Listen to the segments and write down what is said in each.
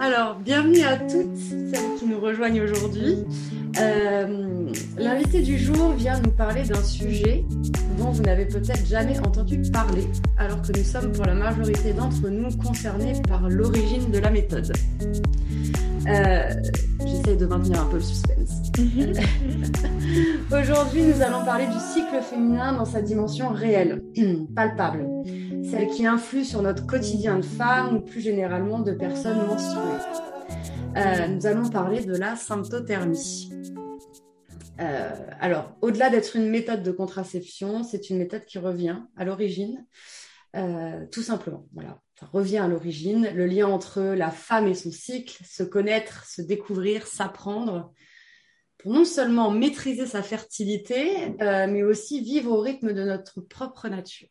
Alors, bienvenue à toutes celles qui nous rejoignent aujourd'hui. Euh, l'invité du jour vient nous parler d'un sujet dont vous n'avez peut-être jamais entendu parler, alors que nous sommes pour la majorité d'entre nous concernés par l'origine de la méthode. Euh, j'essaie de maintenir un peu le suspense. Aujourd'hui, nous allons parler du cycle féminin dans sa dimension réelle, palpable, celle qui influe sur notre quotidien de femme ou plus généralement de personnes menstruées. Euh, nous allons parler de la symptothermie. Euh, alors, au-delà d'être une méthode de contraception, c'est une méthode qui revient à l'origine, euh, tout simplement. Voilà, ça revient à l'origine, le lien entre la femme et son cycle, se connaître, se découvrir, s'apprendre, pour non seulement maîtriser sa fertilité, mais aussi vivre au rythme de notre propre nature.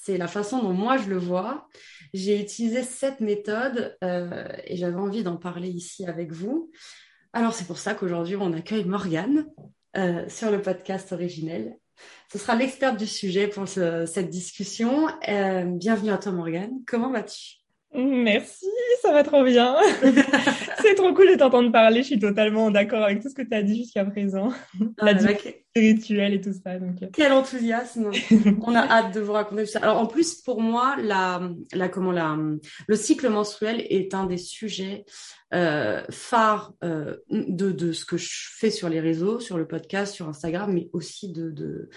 C'est la façon dont moi je le vois. J'ai utilisé cette méthode et j'avais envie d'en parler ici avec vous. Alors c'est pour ça qu'aujourd'hui on accueille Morgane, euh, sur le podcast originel. Ce sera l'experte du sujet pour cette discussion. Euh, bienvenue à toi Morgane. Comment vas-tu? Merci, ça va trop bien. c'est trop cool de t'entendre parler. Je suis totalement d'accord avec tout ce que tu as dit jusqu'à présent. Ah, la spirituelle et tout ça. Donc... Euh. Quel enthousiasme. On a hâte de vous raconter tout ça. Alors en plus, pour moi, la, la, comment, la, le cycle menstruel est un des sujets euh, phare euh, de, de ce que je fais sur les réseaux, sur le podcast, sur Instagram, mais aussi de, de,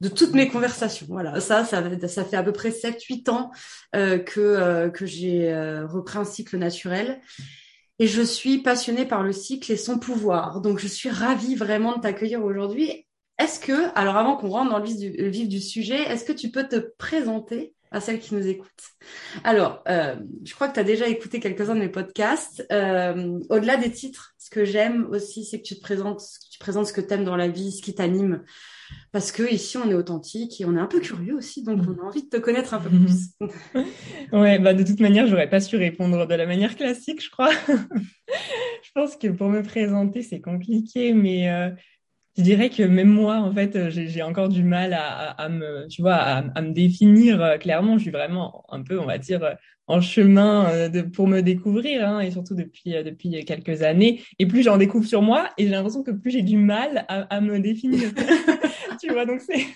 de toutes mes conversations. Voilà, ça, ça, ça fait à peu près 7-8 ans euh, que, euh, que j'ai euh, repris un cycle naturel. Et je suis passionnée par le cycle et son pouvoir. Donc, je suis ravie vraiment de t'accueillir aujourd'hui. Est-ce que, alors avant qu'on rentre dans le vif du, sujet, est-ce que tu peux te présenter à celles qui nous écoutent? Alors, euh, je crois que tu as déjà écouté quelques-uns de mes podcasts. Au-delà des titres, ce que j'aime aussi, c'est que tu te présentes, tu présentes ce que tu aimes dans la vie, ce qui t'anime. Parce que ici, on est authentique et on est un peu curieux aussi, donc on a envie de te connaître un peu plus. ouais, bah de toute manière, j'aurais pas su répondre de la manière classique, je crois. je pense que pour me présenter, c'est compliqué, mais euh, je dirais que même moi, en fait, euh, j'ai encore du mal à, me, tu vois, à, me définir euh, clairement. Je suis vraiment un peu, on va dire, en chemin de, pour me découvrir, hein, et surtout depuis depuis quelques années. Et plus j'en découvre sur moi, et j'ai l'impression que plus j'ai du mal à, me définir. tu vois, donc c'est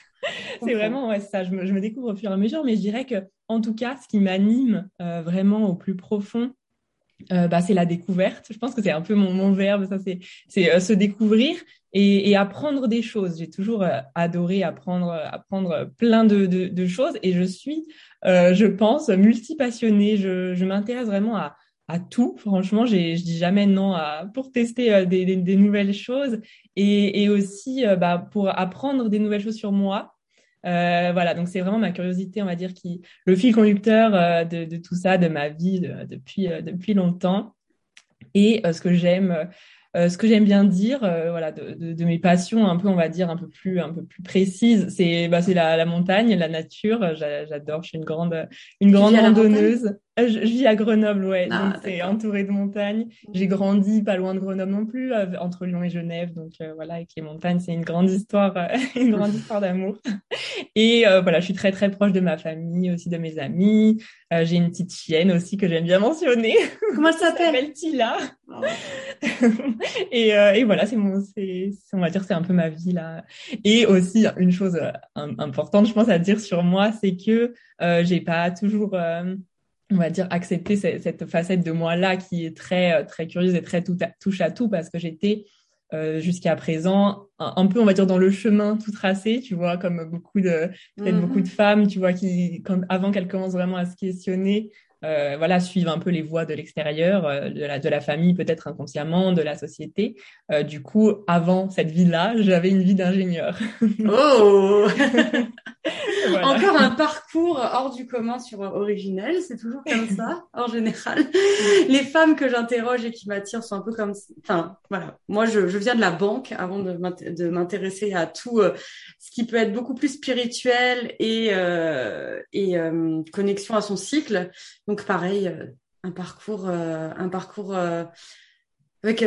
c'est vraiment ouais, ça. Je me, je me, découvre au fur et à mesure, mais je dirais que, en tout cas, ce qui m'anime vraiment au plus profond, euh, bah, c'est la découverte. Je pense que c'est un peu mon, mon verbe, ça c'est c'est euh, se découvrir et, et, apprendre des choses. J'ai toujours euh, adoré apprendre apprendre plein de, de, de, choses et je suis, je pense, multipassionnée. Je, je m'intéresse vraiment à à tout. Franchement, je dis jamais non à, pour tester des, des, des, nouvelles choses et, et aussi bah, pour apprendre des nouvelles choses sur moi euh, voilà, donc c'est vraiment ma curiosité, on va dire, qui le fil conducteur euh, de, de, tout ça, de ma vie depuis euh, depuis longtemps. Et ce que j'aime, ce que j'aime bien dire, voilà, de, de, de, mes passions, un peu, on va dire, un peu plus un peu plus précises, c'est bah, c'est la, la montagne, la nature. J'adore, je suis une grande une grande randonneuse. Euh, je, vis à Grenoble, ouais. Ah, donc c'est entouré de montagnes. J'ai grandi pas loin de Grenoble non plus, entre Lyon et Genève. Donc euh, voilà, avec les montagnes, c'est une grande histoire, euh, une grande histoire d'amour. Et voilà, je suis très très proche de ma famille, aussi de mes amis. J'ai une petite chienne aussi que j'aime bien mentionner. Comment elle s'appelle Tila. Oh. et, et voilà, c'est mon, c'est, on va dire, c'est un peu ma vie là. Et aussi une chose importante, je pense à dire sur moi, c'est que j'ai pas toujours on va dire accepter cette, facette de moi là qui est très euh, très curieuse et très tout touche à tout parce que j'étais euh, jusqu'à présent un, peu on va dire dans le chemin tout tracé tu vois comme beaucoup de peut-être beaucoup de femmes tu vois qui quand, avant qu'elles commencent vraiment à se questionner euh, voilà, suivre un peu les voies de l'extérieur, euh, de, la, de la famille, peut-être inconsciemment, de la société. Euh, du coup, avant cette vie-là, j'avais une vie d'ingénieur. Oh Encore un parcours hors du commun sur Originel, c'est toujours comme ça, en général. Les femmes que j'interroge et qui m'attirent sont un peu comme... Enfin, voilà. Moi, je, je viens de la banque avant de m'intéresser à tout ce qui peut être beaucoup plus spirituel et, et connexion à son cycle. Donc pareil, euh, un parcours, euh, un parcours euh, avec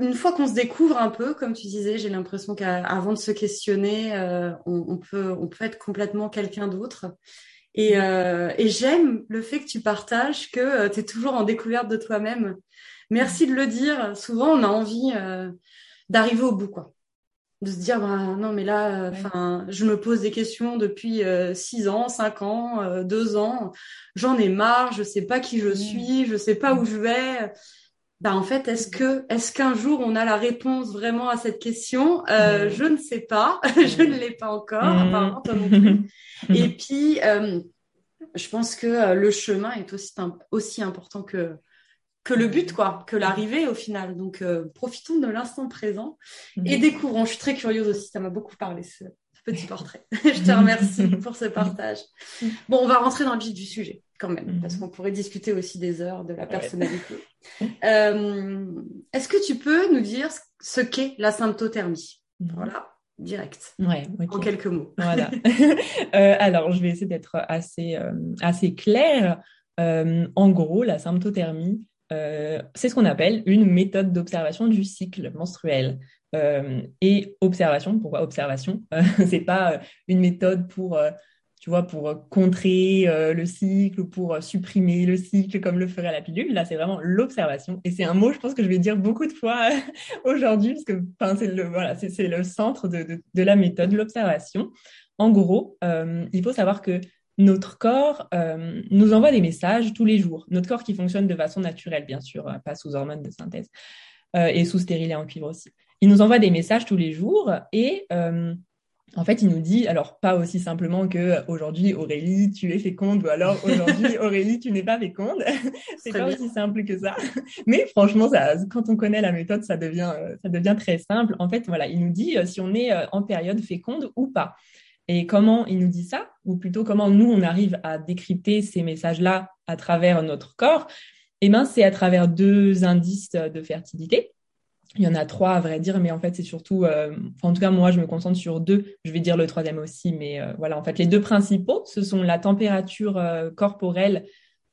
une fois qu'on se découvre un peu, comme tu disais, j'ai l'impression qu'avant de se questionner, on, peut on peut être complètement quelqu'un d'autre. Et, euh, et j'aime le fait que tu partages que euh, tu es toujours en découverte de toi-même. Merci de le dire. Souvent, on a envie euh, d'arriver au bout, quoi. De se dire, bah, non, mais là, enfin, je me pose des questions depuis six ans, cinq ans, deux ans. J'en ai marre. Je sais pas qui je suis. Je sais pas où je vais. Bah, en fait, est-ce que, est-ce qu'un jour on a la réponse vraiment à cette question? Euh, Je ne sais pas. je ne l'ai pas encore. Apparemment, toi non plus. Et puis, euh, je pense que euh, le chemin est aussi, aussi important que, que le but, quoi, que l'arrivée au final. Donc, euh, profitons de l'instant présent et découvrons. Je suis très curieuse aussi, ça m'a beaucoup parlé ce, petit portrait. je te remercie pour ce partage. Bon, on va rentrer dans le vif du sujet quand même, parce qu'on pourrait discuter aussi des heures de la personnalité. Euh, est-ce que tu peux nous dire ce qu'est la symptothermie? Voilà direct. Ouais, En quelques mots. Voilà. Euh, alors, je vais essayer d'être assez, euh, assez claire. Euh, en gros, la symptothermie, c'est ce qu'on appelle une méthode d'observation du cycle menstruel. et observation, pourquoi observation? C'est pas une méthode pour tu vois, pour euh, contrer euh, le cycle, pour euh, supprimer le cycle comme le ferait la pilule. Là, c'est vraiment l'observation. Et c'est un mot, je pense, que je vais dire beaucoup de fois aujourd'hui, parce que c'est le, voilà, c'est le centre de, de, la méthode, l'observation. En gros, il faut savoir que notre corps nous envoie des messages tous les jours. Notre corps qui fonctionne de façon naturelle, bien sûr, pas sous hormones de synthèse, et sous stérilet en cuivre aussi. Il nous envoie des messages tous les jours et en fait, il nous dit, alors pas aussi simplement que aujourd'hui Aurélie, tu es féconde, ou alors aujourd'hui Aurélie, tu n'es pas féconde. c'est pas aussi simple que ça. Mais franchement, ça, quand on connaît la méthode, ça devient, ça devient très simple. En fait, voilà, il nous dit euh, si on est euh, en période féconde ou pas. Et comment il nous dit ça, ou plutôt comment nous on arrive à décrypter ces messages-là à travers notre corps? Eh ben, c'est à travers deux indices de fertilité. Il y en a trois à vrai dire, mais en fait c'est surtout, euh, en tout cas moi je me concentre sur deux. Je vais dire le troisième aussi, mais euh, voilà en fait les deux principaux, ce sont la température euh, corporelle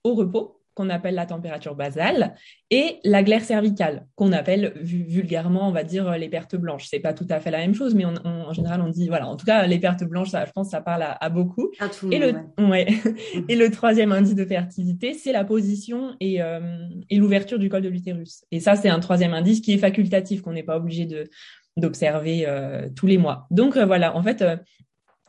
au repos qu'on appelle la température basale, et la glaire cervicale, qu'on appelle vulgairement, on va dire, les pertes blanches. C'est pas tout à fait la même chose, mais en général, on dit, voilà, en tout cas, les pertes blanches, ça, je pense, ça parle à, beaucoup. et, le, ouais. et le troisième indice de fertilité, c'est la position et, euh, et l'ouverture du col de l'utérus. Et ça, c'est un troisième indice qui est facultatif, qu'on n'est pas obligé de d'observer euh, tous les mois. Donc euh, voilà, en fait,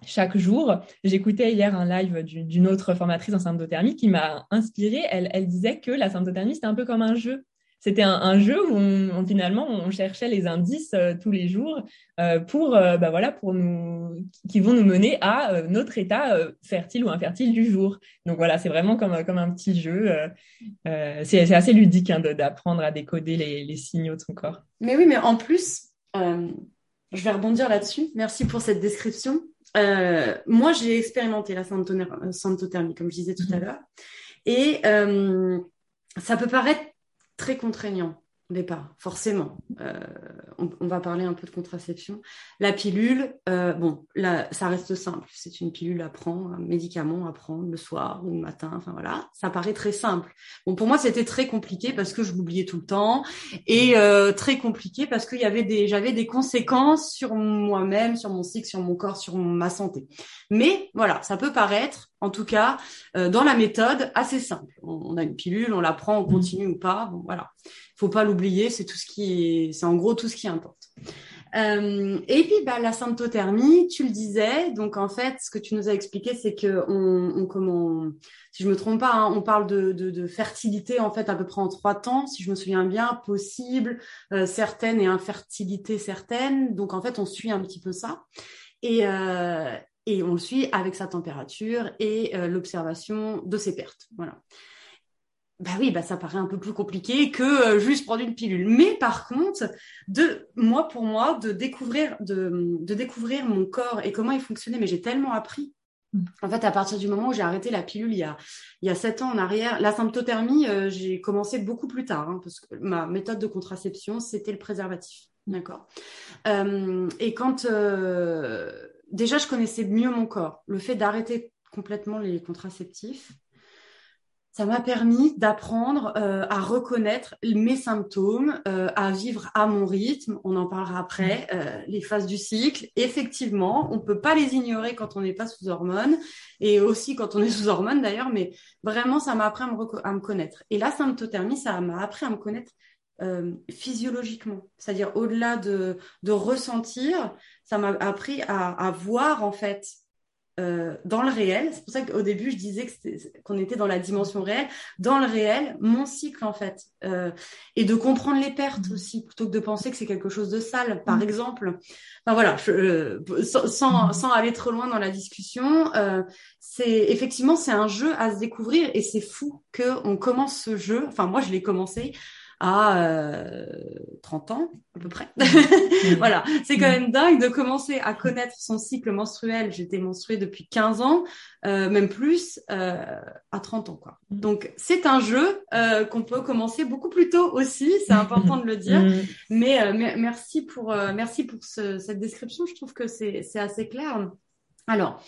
chaque jour. J'écoutais hier un live d'une autre formatrice en symptothermie qui m'a inspirée. Elle, disait que la symptothermie, c'était un peu comme un jeu. C'était un, jeu où finalement on cherchait les indices euh, tous les jours euh, pour euh, bah voilà pour nous qui vont nous mener à notre état fertile ou infertile du jour. Donc voilà, c'est vraiment comme comme un petit jeu. c'est assez ludique hein, d'apprendre à décoder les, les, signaux de son corps. Mais oui, mais en plus, je vais rebondir là-dessus. Merci pour cette description. Euh, moi, j'ai expérimenté la symptothermie, comme je disais tout à mhm. l'heure. Et euh, ça peut paraître très contraignant au départ, forcément. Euh, on, va parler un peu de contraception. La pilule, euh, bon, ça reste simple. C'est une pilule à prendre, un médicament à prendre le soir ou le matin. Enfin voilà, ça paraît très simple. Bon, pour moi, c'était très compliqué parce que je l'oubliais tout le temps et euh, très compliqué parce qu'il y avait des, j'avais des conséquences sur moi-même, sur mon cycle, sur mon corps, sur ma santé. Mais voilà, ça peut paraître, en tout cas, dans la méthode, assez simple. On, on a une pilule, on la prend, on continue ou pas. Bon, voilà faut pas l'oublier, c'est tout ce qui, c'est en gros tout ce qui importe. Euh, et puis bah, la symptothermie, tu le disais, donc en fait, ce que tu nous as expliqué, c'est que on, on, comment, si je me trompe pas, hein, on parle de, fertilité en fait à peu près en trois temps, si je me souviens bien, possible, euh, certaines et infertilité certaines. Donc en fait, on suit un petit peu ça et euh, et on le suit avec sa température et l'observation de ses pertes. Voilà bah oui, bah ça paraît un peu plus compliqué que euh, juste prendre une pilule. Mais par contre, de moi pour moi, de découvrir, de, de découvrir mon corps et comment il fonctionnait, mais j'ai tellement appris. Mm. En fait, à partir du moment où j'ai arrêté la pilule il y a il y a sept ans en arrière, la symptothermie, euh, j'ai commencé beaucoup plus tard hein, parce que ma méthode de contraception c'était le préservatif, d'accord. Euh, et quand euh, déjà je connaissais mieux mon corps, le fait d'arrêter complètement les contraceptifs, ça m'a permis d'apprendre euh, à reconnaître mes symptômes, euh, à vivre à mon rythme. On en parlera après. Mm. Euh, les phases du cycle, effectivement, on peut pas les ignorer quand on n'est pas sous hormones et aussi quand on est sous hormones d'ailleurs. Mais vraiment, ça m'a appris à me, à me, connaître. Et la symptothermie, ça m'a appris à me connaître physiologiquement, c'est-à-dire au-delà de, de ressentir, ça m'a appris à, à voir en fait euh, dans le réel. C'est pour ça qu'au début, je disais qu'on était dans la dimension réelle. Dans le réel, mon cycle, en fait. Euh, et de comprendre les pertes aussi, plutôt que de penser que c'est quelque chose de sale, par mmh. exemple. Enfin voilà, euh, sans, sans, aller trop loin dans la discussion, c'est effectivement, c'est un jeu à se découvrir et c'est fou qu'on commence ce jeu. Enfin, moi, je l'ai commencé à euh, 30 ans à peu près. voilà, c'est quand même dingue de commencer à connaître son cycle menstruel. J'étais menstruée depuis 15 ans, euh, même plus, euh, à 30 ans quoi. Donc c'est un jeu euh, qu'on peut commencer beaucoup plus tôt aussi, c'est important de le dire. Mais euh, merci pour euh, merci pour ce, cette description. Je trouve que c'est c'est assez clair. Alors,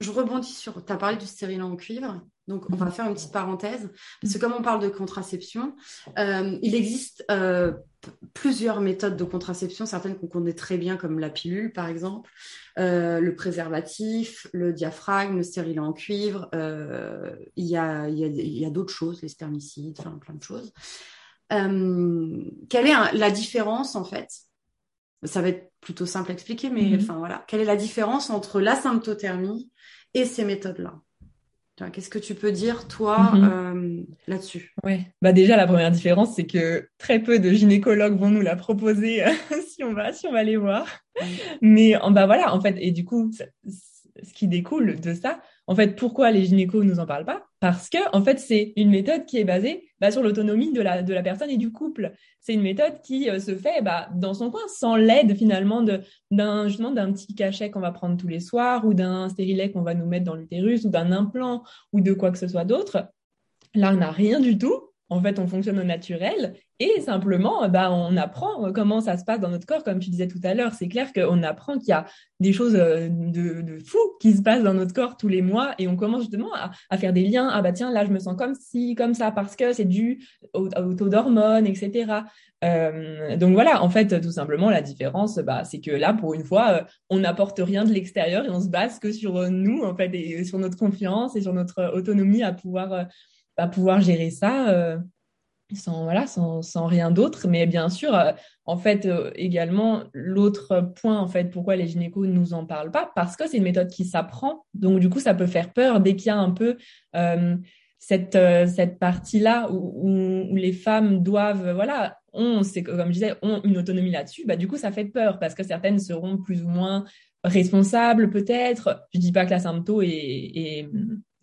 je rebondis sur, tu as parlé du stérilet en cuivre. Donc, on va faire une petite parenthèse. Parce que comme on parle de contraception, euh, il existe euh, plusieurs méthodes de contraception, certaines qu'on connaît très bien, comme la pilule, par exemple, euh, le préservatif, le diaphragme, le stérilet en cuivre. il y a, y a d'autres choses, les spermicides, enfin, plein de choses. quelle est la différence, en fait? Ça va être plutôt simple à expliquer, mais mm-hmm. enfin voilà. Quelle est la différence entre la symptothermie et ces méthodes-là? Qu'est-ce que tu peux dire, toi, mhm. euh, là-dessus? Oui, bah déjà, la première différence, c'est que très peu de gynécologues vont nous la proposer euh, si, on va, si on va les voir. Mais bah voilà, en fait, et du coup, ce qui découle de ça, en fait, pourquoi les gynécos nous en parlent pas? Parce que, en fait, c'est une méthode qui est basée bah, sur l'autonomie de la, de la personne et du couple. C'est une méthode qui euh, se fait bah, dans son coin, sans l'aide finalement d'un justement d'un petit cachet qu'on va prendre tous les soirs ou d'un stérilet qu'on va nous mettre dans l'utérus ou d'un implant ou de quoi que ce soit d'autre. Là, on n'a rien du tout. En fait, on fonctionne au naturel et simplement, bah, on apprend comment ça se passe dans notre corps, comme tu disais tout à l'heure. C'est clair qu'on apprend qu'il y a des choses euh, de, fou qui se passent dans notre corps tous les mois et on commence justement à, faire des liens. Ah bah tiens, là, je me sens comme ci, comme ça, parce que c'est dû au, taux d'hormones, etc. Euh, donc voilà, en fait, tout simplement, la différence, bah, c'est que là, pour une fois, euh, on n'apporte rien de l'extérieur et on se base que sur nous, en fait, et sur notre confiance et sur notre autonomie à pouvoir pouvoir gérer ça euh, sans, voilà, sans, sans rien d'autre. Mais bien sûr, euh, en fait, euh, également, l'autre point, en fait, pourquoi les gynécos ne nous en parlent pas, parce que c'est une méthode qui s'apprend. Donc, du coup, ça peut faire peur dès qu'il y a un peu cette, cette partie-là où, les femmes doivent, voilà, ont, c'est comme je disais, ont une autonomie là-dessus. Bah, du coup, ça fait peur parce que certaines seront plus ou moins responsables, peut-être. Je dis pas que la symptôme est, est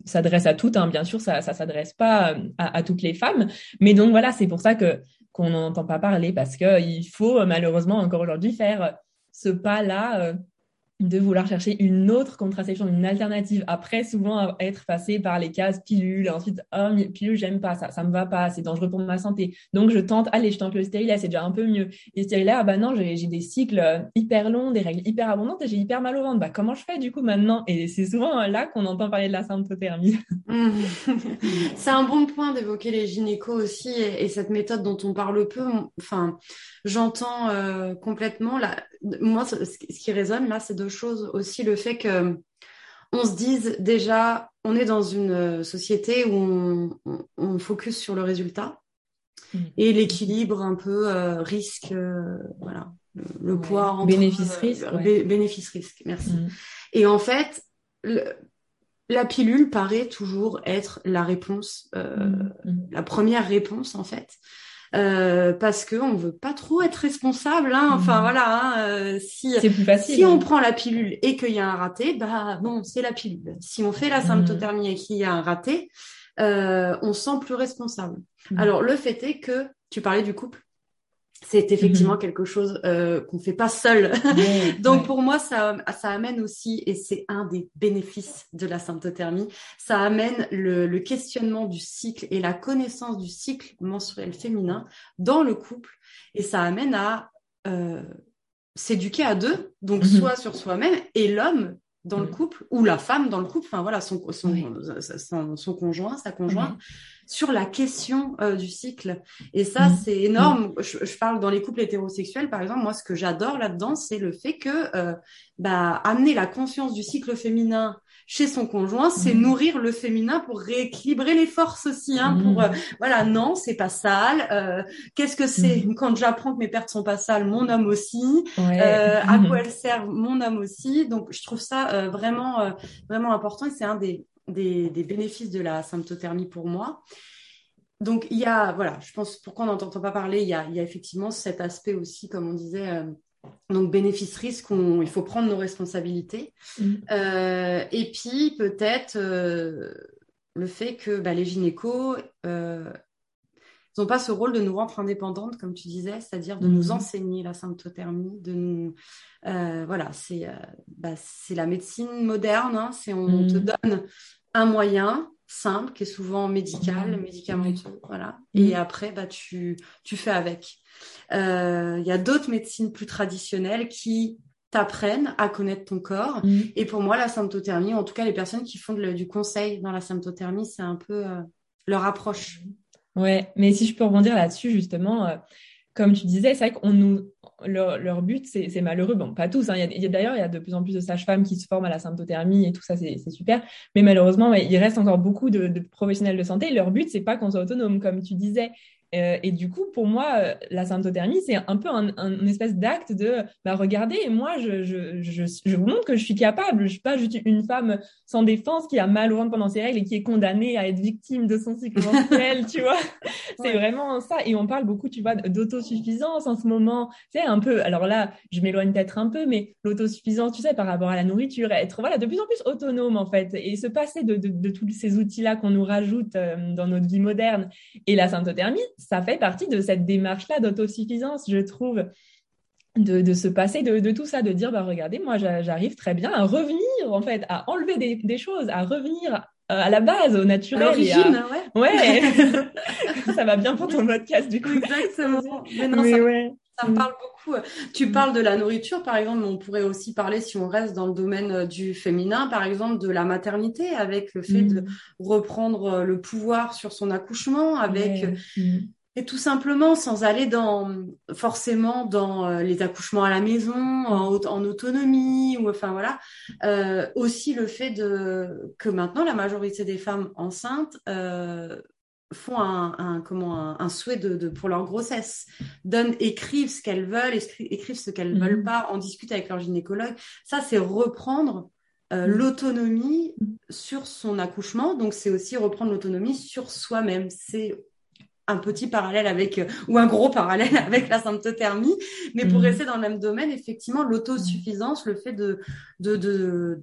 s'adresse à toutes, hein. bien sûr, ça ça s'adresse pas euh, à, toutes les femmes. Mais donc voilà, c'est pour ça que qu'on n'en entend pas parler parce que il faut malheureusement encore aujourd'hui faire ce pas-là euh, de vouloir chercher une autre contraception, une alternative. Après, souvent être passé par les cases pilules, ensuite, oh, pilule, j'aime pas ça, ça me va pas, c'est dangereux pour ma santé. Donc, je tente, allez, je tente le stérilet, c'est déjà un peu mieux. Et stérilet, ah bah non, j'ai des cycles euh, hyper longs, des règles hyper abondantes et j'ai hyper mal au ventre. Bah, comment je fais du coup maintenant? Et c'est souvent là qu'on entend parler de la symptothermie. c'est un bon point d'évoquer les gynécos aussi et, cette méthode dont on parle peu. Enfin, j'entends euh, complètement là. Moi, ce, ce qui résonne là, c'est de chose aussi le fait que on se dise déjà, on est dans une euh, société où on, focus sur le résultat mm. et l'équilibre un peu euh, risque, euh, voilà, le, poids entre bénéfice-risque. Bénéfice-risque, merci. Mm. Et en fait, la pilule paraît toujours être la réponse, mm. la première réponse en fait. Euh, parce que on veut pas trop être responsable. Hein. Enfin mmh. voilà, hein, euh, si si on prend la pilule et qu'il y a un raté, bah bon, c'est la pilule. Si on fait la mmh. symptothermie et qu'il y a un raté, euh, on se sent plus responsable. Mmh. Alors le fait est que tu parlais du couple c'est effectivement mhm. quelque chose euh, qu'on fait pas seul. Donc pour moi, ça, ça amène aussi, et c'est un des bénéfices de la symptothermie, ça amène le, le, questionnement du cycle et la connaissance du cycle menstruel féminin dans le couple, et ça amène à euh, s'éduquer à deux, donc mhm. soit sur soi-même et l'homme dans le mm. couple ou la femme dans le couple, enfin voilà, son, son, son, conjoint, sa conjointe, sur la question euh, du cycle. Et ça, mm. c'est énorme. Mm. Je, parle dans les couples hétérosexuels, par exemple, moi, ce que j'adore là-dedans, c'est le fait que euh, bah, amener la conscience du cycle féminin chez son conjoint, c'est mmh. nourrir le féminin pour rééquilibrer les forces aussi. Hein, Pour mmh. euh, voilà, non, c'est pas sale. Euh, Qu'est-ce que c'est mmh. quand j'apprends que mes pertes sont pas sales, mon homme aussi. Euh, à quoi elles servent, mon homme aussi. Donc, je trouve ça euh, vraiment euh, vraiment important et c'est un des, des, des bénéfices de la symptothermie pour moi. Donc il y a, voilà, je pense pourquoi on n'entend pas parler, il y a, il y a effectivement cet aspect aussi, comme on disait, donc, bénéfice-risque, il faut prendre nos responsabilités. Mm. Euh, et puis, peut-être euh, le fait que bah, les gynécos euh, n'ont pas ce rôle de nous rendre indépendantes, comme tu disais, c'est-à-dire de nous mm. enseigner la symptothermie, de nous... voilà, bah, c'est la médecine moderne, hein, c'est on te mm. donne un moyen simple, qui est souvent médical, médicamenteux, voilà. Et après, bah, tu, tu fais avec. Il euh, y a d'autres médecines plus traditionnelles qui t'apprennent à connaître ton corps. Mm. Et pour moi, la symptothermie, en tout cas les personnes qui font du conseil dans la symptothermie, c'est un peu euh, leur approche. Ouais, mais si je peux rebondir là-dessus, justement, euh, comme tu disais, c'est vrai qu'on nous, leur, but, c'est malheureux. Bon, pas tous. Hein. Il y a, D'ailleurs, il y a de plus en plus de sages-femmes qui se forment à la symptothermie et tout ça, c'est super. Mais malheureusement, il reste encore beaucoup de, de professionnels de santé. Leur but, c'est pas qu'on soit autonome, comme tu disais. Euh, et du coup, pour moi, euh, la symptothermie, c'est un peu un, un espèce d'acte de, bah, regardez, moi, je, je, je, je, vous montre que je suis capable. Je suis pas juste une femme sans défense qui a mal au ventre pendant ses règles et qui est condamnée à être victime de son cycle menstruel, tu vois. C'est vraiment ça. Et on parle beaucoup, tu vois, d'autosuffisance en ce moment. Tu sais, un peu, alors là, je m'éloigne peut-être un peu, mais l'autosuffisance, tu sais, par rapport à la nourriture, être, voilà, de plus en plus autonome, en fait, et se passer de, de, de tous ces outils-là qu'on nous rajoute euh, dans notre vie moderne. Et la symptothermie, ça fait partie de cette démarche-là d'autosuffisance, je trouve. De, de, se passer de, de, tout ça, de dire, bah, regardez, moi, j'arrive très bien à revenir, en fait, à enlever des, des choses, à revenir euh, à la base, au naturel. À l'origine, ouais. Ouais. ça va bien pour ton podcast, du coup. Exactement. Mais non, ça, ça, me parle beaucoup. Tu parles de la nourriture, par exemple, mais on pourrait aussi parler, si on reste dans le domaine euh, du féminin, par exemple, de la maternité, avec le fait de mm. reprendre euh, le pouvoir sur son accouchement, avec mm. Et tout simplement, sans aller dans forcément dans euh, les accouchements à la maison, en, autonomie, ou enfin voilà, euh, aussi le fait de que maintenant la majorité des femmes enceintes euh, font un, un, comment un, souhait de, de, pour leur grossesse, donnent écrivent ce qu'elles veulent, écrivent ce qu'elles veulent mhm. pas, en discutent avec leur gynécologue. Ça, c'est reprendre euh, mhm. l'autonomie sur son accouchement. Donc, c'est aussi reprendre l'autonomie sur soi-même. C'est un petit parallèle avec, euh, ou un gros parallèle avec la symptothermie, mais pour mhm. rester dans le même domaine, effectivement, l'autosuffisance, le fait de, de, de,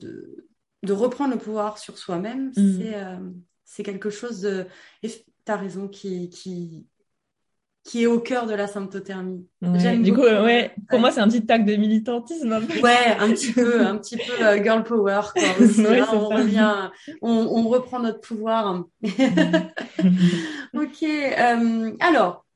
de, reprendre le pouvoir sur soi-même, c'est euh, c'est quelque chose de, tu as raison, qui, qui, qui est au cœur de la symptothermie. du coup, ouais, pour moi, c'est un petit tag de militantisme. Un peu. Ouais, un petit peu, un petit peu euh, girl power. Quoi, aussi, hein, on revient, on, on, reprend notre pouvoir. ok. Euh, alors,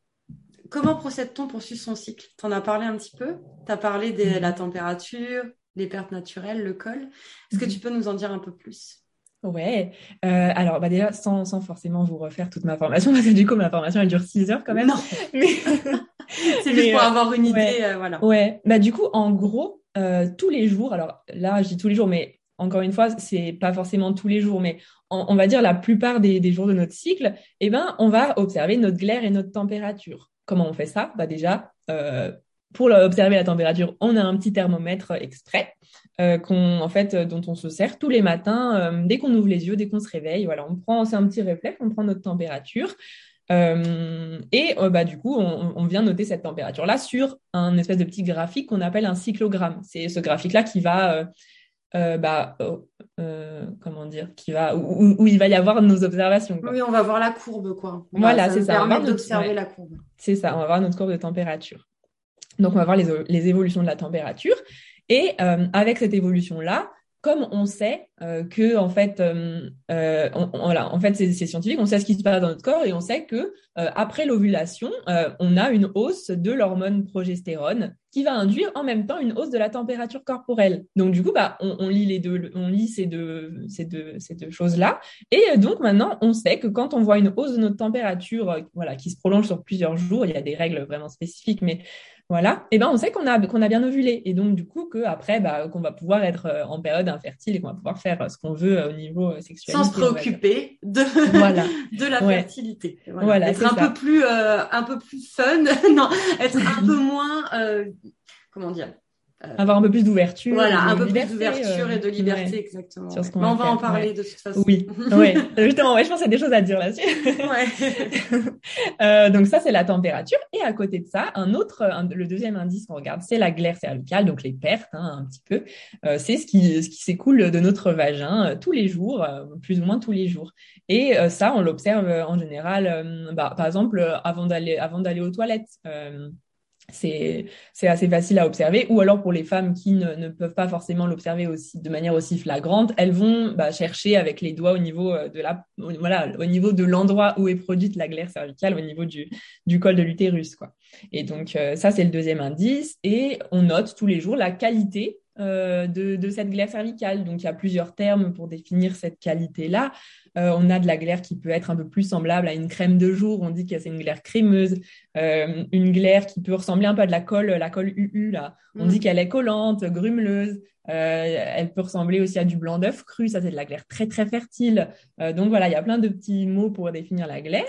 comment procède-t-on pour suivre son cycle? Tu en as parlé un petit peu. Tu as parlé de la température, les pertes naturelles, le col. Est-ce que mhm. tu peux nous en dire un peu plus? Ouais, euh, alors bah déjà sans, sans forcément vous refaire toute ma formation, parce que du coup ma formation elle dure 6 heures quand même. Non, mais... c'est juste pour avoir une idée, ouais, euh, voilà. Ouais, bah du coup en gros, euh, tous les jours, alors là je dis tous les jours, mais encore une fois, c'est pas forcément tous les jours, mais on, va dire la plupart des, des, jours de notre cycle, eh ben on va observer notre glaire et notre température. Comment on fait ça? Bah déjà, euh, pour observer la température, on a un petit thermomètre extrait euh, qu'on, en fait, dont on se sert tous les matins euh, dès qu'on ouvre les yeux, dès qu'on se réveille. Voilà, on prend, c'est un petit réflexe, on prend notre température. Euh, et bah, du coup, on, on, vient noter cette température-là sur un espèce de petit graphique qu'on appelle un cyclogramme. C'est ce graphique-là qui va, bah, comment dire, qui va, où, où, il va y avoir nos observations. Oui, on va voir la courbe, quoi. Voilà, c'est ça. Permet d'observer la courbe. C'est ça, on va voir notre courbe de température. Donc, on va voir les, les évolutions de la température. Et euh, avec cette évolution-là, comme on sait euh, que en fait, euh, euh, voilà, en fait, c'est scientifique, on sait ce qui se passe dans notre corps et on sait que après l'ovulation, on a une hausse de l'hormone progestérone qui va induire en même temps une hausse de la température corporelle. Donc du coup, bah, on, lit les deux, on lit ces deux, ces deux, ces deux choses-là. Et donc maintenant, on sait que quand on voit une hausse de notre température, voilà, qui se prolonge sur plusieurs jours, il y a des règles vraiment spécifiques, mais voilà, et ben on sait qu'on a qu'on a bien ovulé et donc du coup que après bah, qu'on va pouvoir être euh, en période infertile et qu'on va pouvoir faire euh, ce qu'on veut euh, au niveau sexuel. Sans se préoccuper de voilà. de la fertilité. Voilà, être un peu plus un peu plus fun, non, être un peu moins comment dire avoir un peu plus d'ouverture. Voilà, un peu plus d'ouverture et de euh, liberté, exactement. Sur ce on, va, en parler de toute façon. Oui, ouais. justement, ouais, je pense qu'il y a des choses à dire là-dessus. ouais. euh, donc ça, c'est la température. Et à côté de ça, un autre, le deuxième indice qu'on regarde, c'est la glaire cervicale, donc les pertes, hein, un petit peu. Euh, c'est ce qui, ce qui s'écoule de notre vagin euh, tous les jours, plus ou moins tous les jours. Et ça, on l'observe en général, bah, par exemple, avant d'aller, avant d'aller aux toilettes c'est assez facile à observer. Ou alors pour les femmes qui ne, peuvent pas forcément l'observer aussi de manière aussi flagrante, elles vont bah, chercher avec les doigts au niveau euh, de la voilà au niveau de l'endroit où est produite la glaire cervicale, au niveau du, du col de l'utérus quoi. Et donc euh, ça c'est le deuxième indice. Et on note tous les jours la qualité euh, de, de, cette glaire cervicale. Donc, il y a plusieurs termes pour définir cette qualité-là. Euh, on a de la glaire qui peut être un peu plus semblable à une crème de jour. On dit que c'est une glaire crémeuse. Euh, une glaire qui peut ressembler un peu à de la colle, la colle UU, là. On dit mm. qu'elle est collante, grumeleuse. elle peut ressembler aussi à du blanc d'œuf cru. Ça, c'est de la glaire très, très fertile. donc, voilà, il y a plein de petits mots pour définir la glaire.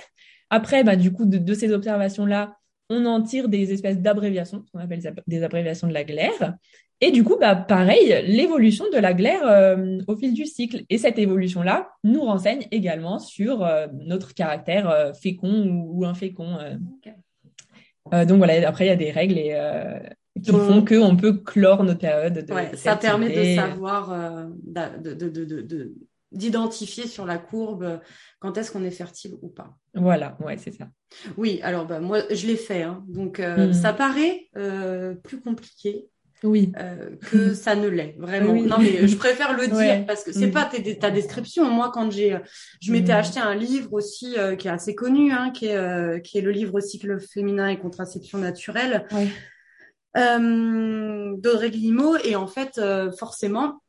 Après, bah, du coup, de, de ces observations-là, on en tire des espèces d'abréviations, ce qu'on appelle des abréviations de la glaire. Et du coup, bah, pareil, l'évolution de la glaire euh, au fil du cycle. Et cette évolution-là nous renseigne également sur euh, notre caractère euh, fécond ou, infécond. donc voilà, après, il y a des règles qui font qu'on peut clore notre période de ouais, Ça permet de savoir, d'identifier sur la courbe quand est-ce qu'on est fertile ou pas. Voilà, ouais, c'est ça. Oui, alors bah, moi, je l'ai fait. Hein. donc, mmh. ça paraît plus compliqué oui. Euh, que ça ne l'est vraiment. Non mais je préfère le dire parce que c'est mm. pas ta description. Moi quand j'ai, je m'étais mm. acheté un livre aussi euh, qui est assez connu, hein, qui est euh, qui est le livre Cycle féminin et contraception naturelle d'Audrey Guillemot et en fait forcément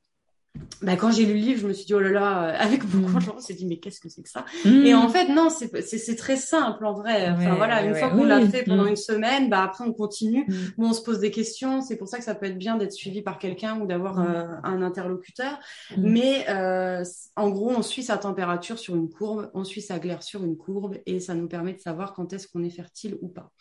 bah, quand j'ai lu le livre, je me suis dit, oh là là, euh, avec beaucoup de gens, on s'est dit, mais qu'est-ce que c'est que ça? Mm. Et en fait, non, c'est très simple en vrai. Enfin voilà, une fois qu'on l'a fait pendant mm. une semaine, bah après on continue, mm. où on se pose des questions. C'est pour ça que ça peut être bien d'être suivi par quelqu'un ou d'avoir euh, un interlocuteur. Mais euh, en gros, on suit sa température sur une courbe, on suit sa glaire sur une courbe, et ça nous permet de savoir quand est-ce qu'on est fertile ou pas.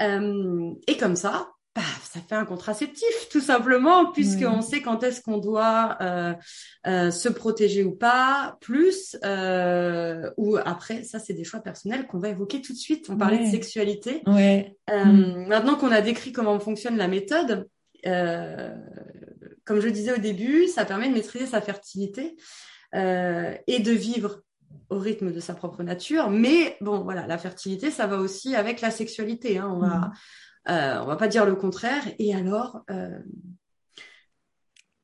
et comme ça, bah, ça fait un contraceptif tout simplement puisqu'on sait quand est-ce qu'on doit euh, euh, se protéger ou pas plus euh, ou après ça c'est des choix personnels qu'on va évoquer tout de suite on parlait de sexualité ouais. Mm. maintenant qu'on a décrit comment fonctionne la méthode comme je disais au début ça permet de maîtriser sa fertilité et de vivre au rythme de sa propre nature mais bon voilà la fertilité ça va aussi avec la sexualité hein. on va mm. Euh, on va pas dire le contraire. Et alors, euh,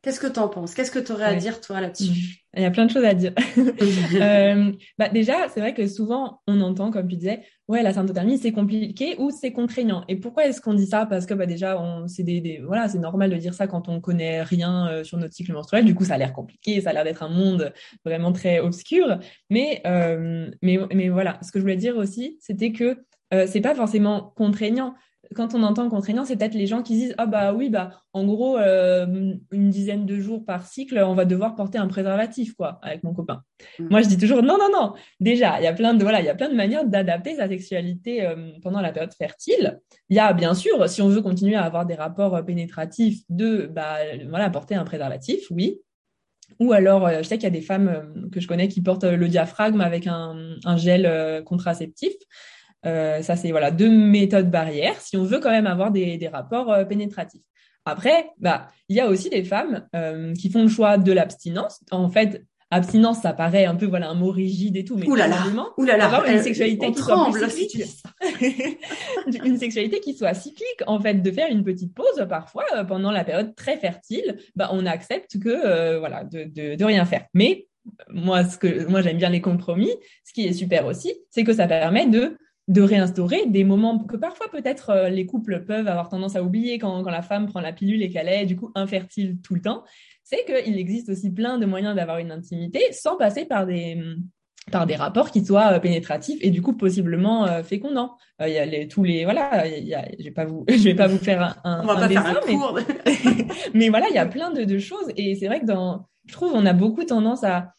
qu'est-ce que tu en penses? Qu'est-ce que tu aurais à dire, toi, là-dessus? Il y a plein de choses à dire. euh, bah, déjà, c'est vrai que souvent, on entend, comme tu disais, ouais, la symptothermie, c'est compliqué ou c'est contraignant. Et pourquoi est-ce qu'on dit ça? Parce que bah, déjà, c'est des, voilà, c'est normal de dire ça quand on connaît rien euh, sur notre cycle menstruel. Du coup, ça a l'air compliqué, ça a l'air d'être un monde vraiment très obscur. Mais, mais, mais voilà, ce que je voulais dire aussi, c'était que c'est pas forcément contraignant quand on entend contraignant, c'est peut-être les gens qui disent ah bah oui bah en gros euh, une dizaine de jours par cycle, on va devoir porter un préservatif quoi avec mon copain. Mm. Moi je dis toujours non non non. Déjà il y a plein de voilà il y a plein de manières d'adapter sa sexualité euh, pendant la période fertile. Il y a bien sûr si on veut continuer à avoir des rapports euh, pénétratifs de bah voilà porter un préservatif oui. Ou alors, je sais qu'il y a des femmes que je connais qui portent le diaphragme avec un, un gel contraceptif. Euh, ça, c'est voilà deux méthodes barrières si on veut quand même avoir des, des rapports euh, pénétratifs. Après, bah, il y a aussi des femmes euh, qui font le choix de l'abstinence. En fait, abstinence, ça paraît un peu voilà un mot rigide et tout, mais là là, avoir une sexualité qui soit cyclique, une sexualité qui soit cyclique, en fait, de faire une petite pause parfois euh, pendant la période très fertile, bah on accepte que euh, voilà de, de, de rien faire. Mais moi, ce que moi j'aime bien les compromis. Ce qui est super aussi, c'est que ça permet de de réinstaurer des moments que parfois peut-être euh, les couples peuvent avoir tendance à oublier quand, quand la femme prend la pilule et qu'elle est du coup infertile tout le temps c'est qu'il existe aussi plein de moyens d'avoir une intimité sans passer par des par des rapports qui soient euh, pénétratifs et du coup possiblement euh, fécondants. Euh, il y a les, tous les voilà, il y a, je vais pas vous je vais pas vous faire un, un, un dessin, mais, mais voilà, il y a plein de, de choses et c'est vrai que dans je trouve on a beaucoup tendance à,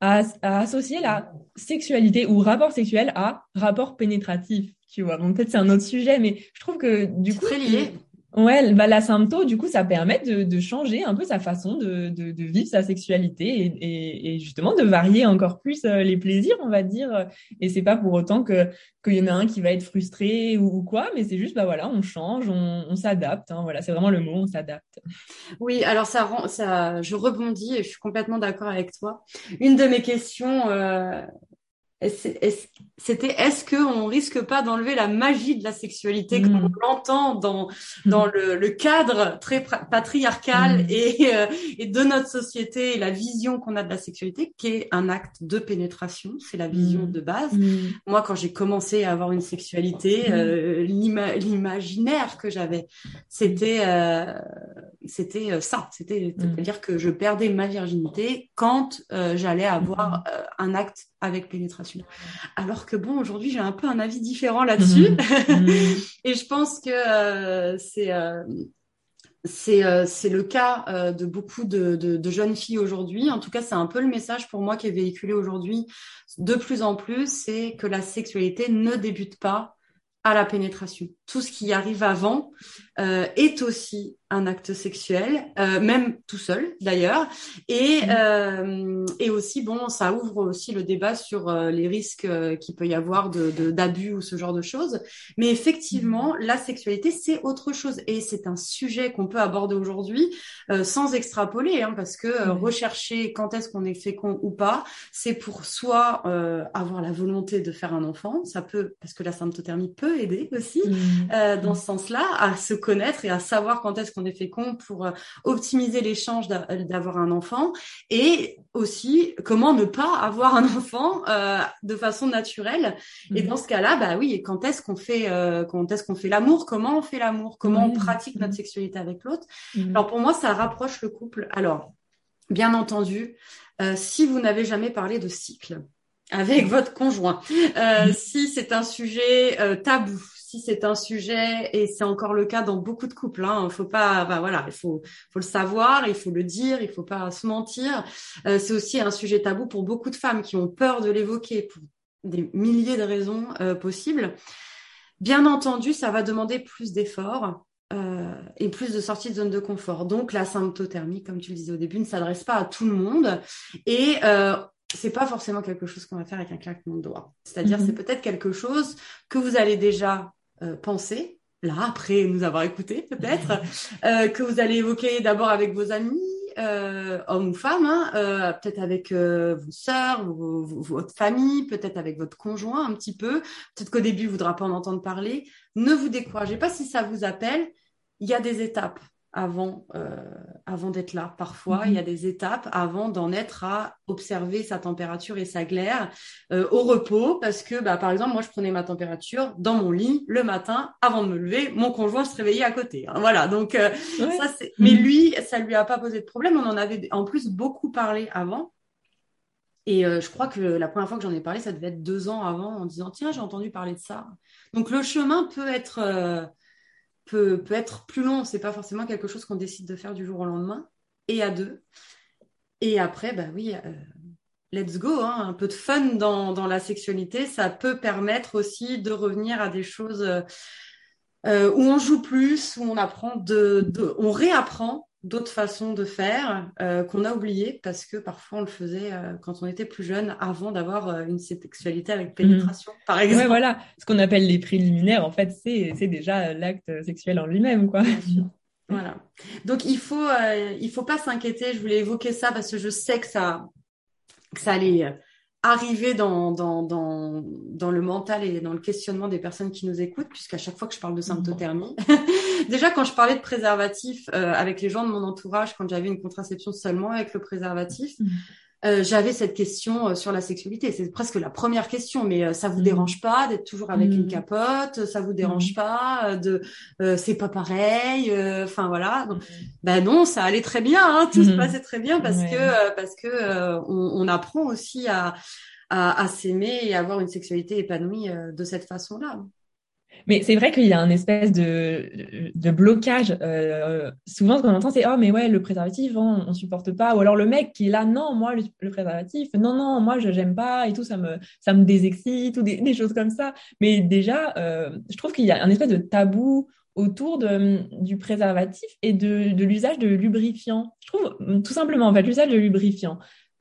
à, à associer la sexualité ou rapport sexuel à rapport pénétratif, tu vois. Bon peut-être c'est un autre sujet, mais je trouve que du coup très lié. Ouais, bah, la symptôme, du coup, ça permet de, de, changer un peu sa façon de, de, de vivre sa sexualité et, et, et, justement de varier encore plus euh, les plaisirs, on va dire. Et c'est pas pour autant que qu'il y en a un qui va être frustré ou, ou quoi, mais c'est juste, bah voilà, on change, on, on s'adapte. Hein, voilà, c'est vraiment le mot, on s'adapte. Oui, alors ça rend, ça, je rebondis et je suis complètement d'accord avec toi. Une de mes questions. Euh c'était est-ce qu'on risque pas d'enlever la magie de la sexualité comme on mm. l'entend dans mm. dans le, le, cadre très patriarcal mm. et, euh, et de notre société et la vision qu'on a de la sexualité qui est un acte de pénétration c'est la vision de base moi quand j'ai commencé à avoir une sexualité euh, l'imaginaire que j'avais c'était euh, c'était ça c'était à dire que je perdais ma virginité quand j'allais avoir un acte avec pénétration. Alors que bon, aujourd'hui, j'ai un peu un avis différent là-dessus. Mhm. Et je pense que euh, c'est euh, c'est euh, c'est le cas de beaucoup de, de, de jeunes filles aujourd'hui. En tout cas, c'est un peu le message pour moi qui est véhiculé aujourd'hui de plus en plus, c'est que la sexualité ne débute pas à la pénétration. Tout ce qui arrive avant euh, est aussi un acte sexuel, euh, même tout seul d'ailleurs, et mmh. euh, et aussi bon, ça ouvre aussi le débat sur euh, les risques euh, qu'il peut y avoir de d'abus ou ce genre de choses. Mais effectivement, mmh. la sexualité c'est autre chose et c'est un sujet qu'on peut aborder aujourd'hui sans extrapoler, hein, parce que mmh. rechercher quand est-ce qu'on est fécond ou pas, c'est pour soit avoir la volonté de faire un enfant, ça peut parce que la symptothermie peut aider aussi dans ce sens-là à se connaître et à savoir quand est-ce qu'on est fécond pour euh, optimiser l'échange d'avoir un enfant et aussi comment ne pas avoir un enfant euh, de façon naturelle. Et mhm. dans ce cas-là, bah oui, quand est-ce qu'on fait euh, quand est-ce qu'on fait l'amour? Comment on fait l'amour? Comment on pratique notre sexualité avec l'autre? Mhm. Alors pour moi, ça rapproche le couple. Alors, bien entendu, si vous n'avez jamais parlé de cycle, avec votre conjoint. Euh, si c'est un sujet euh, tabou, si c'est un sujet et c'est encore le cas dans beaucoup de couples, hein, faut pas, voilà, il faut, faut le savoir, il faut le dire, il faut pas se mentir. Euh, c'est aussi un sujet tabou pour beaucoup de femmes qui ont peur de l'évoquer pour des milliers de raisons euh, possibles. Bien entendu, ça va demander plus d'efforts. Euh, et plus de sorties de zone de confort. Donc la symptothermie, comme tu le disais au début, ne s'adresse pas à tout le monde. Et euh, c'est pas forcément quelque chose qu'on va faire avec un claquement de doigts. C'est-à-dire, c'est mhm. peut-être quelque chose que vous allez déjà euh, penser, là, après nous avoir écouté, peut-être, euh, que vous allez évoquer d'abord avec vos amis, euh, hommes ou femmes, hein, peut-être avec vos sœurs, votre famille, peut-être avec votre conjoint un petit peu. Peut-être qu'au début, il voudra pas en entendre parler. Ne vous découragez pas si ça vous appelle. Il y a des étapes avant, euh, avant d'être là. Parfois, il y a mhm. des étapes avant d'en être à observer sa température et sa glaire euh, au repos, parce que, bah, par exemple, moi, je prenais ma température dans mon lit le matin avant de me lever. Mon conjoint se réveillait à côté. Hein. voilà. Donc, euh, ça, c'est. Mais mhm. lui, ça lui a pas posé de problème. On en avait en plus beaucoup parlé avant. Et je crois que la première fois que j'en ai parlé, ça devait être deux ans avant, en disant tiens, j'ai entendu parler de ça. Donc le chemin peut être peut, peut être plus long. C'est pas forcément quelque chose qu'on décide de faire du jour au lendemain et à deux. Et après, bah oui, euh, let's go. Hein, un peu de fun dans, dans la sexualité, ça peut permettre aussi de revenir à des choses euh, où on joue plus, où on apprend de, de on réapprend d'autres façons de faire euh, qu'on a oubliées parce que parfois on le faisait euh, quand on était plus jeune avant d'avoir euh, une sexualité avec pénétration, mmh. par exemple. Ouais, voilà, ce qu'on appelle les préliminaires, en fait, c'est déjà l'acte sexuel en lui-même, quoi. Voilà. Donc il faut il faut pas s'inquiéter. Je voulais évoquer ça parce que je sais que ça que ça allait arriver dans, dans, dans, dans, le mental et dans le questionnement des personnes qui nous écoutent, puisqu'à chaque fois que je parle de symptothermie, déjà quand je parlais de préservatif euh, avec les gens de mon entourage, quand j'avais une contraception seulement avec le préservatif, mm. Euh, j'avais cette question euh, sur la sexualité. C'est presque la première question, mais euh, ça vous mm. dérange pas d'être toujours avec une mm. capote? Ça vous dérange pas de c'est pas pareil Enfin voilà. Donc, ben non, ça allait très bien. Hein, tout se passait très bien parce que parce que on, on, apprend aussi à à, à s'aimer et à avoir une sexualité épanouie de cette façon-là. Mais c'est vrai qu'il y a un espèce de, de blocage. Euh, souvent, ce qu'on entend, c'est oh mais ouais, le préservatif, on, on supporte pas. Ou alors le mec qui est là, non, moi le, préservatif, non non, moi je j'aime pas et tout, ça me ça me désexcite ou des, des choses comme ça. Mais déjà, euh, je trouve qu'il y a un espèce de tabou autour de, du préservatif et de, de l'usage de lubrifiant. Je trouve tout simplement en fait l'usage de lubrifiant.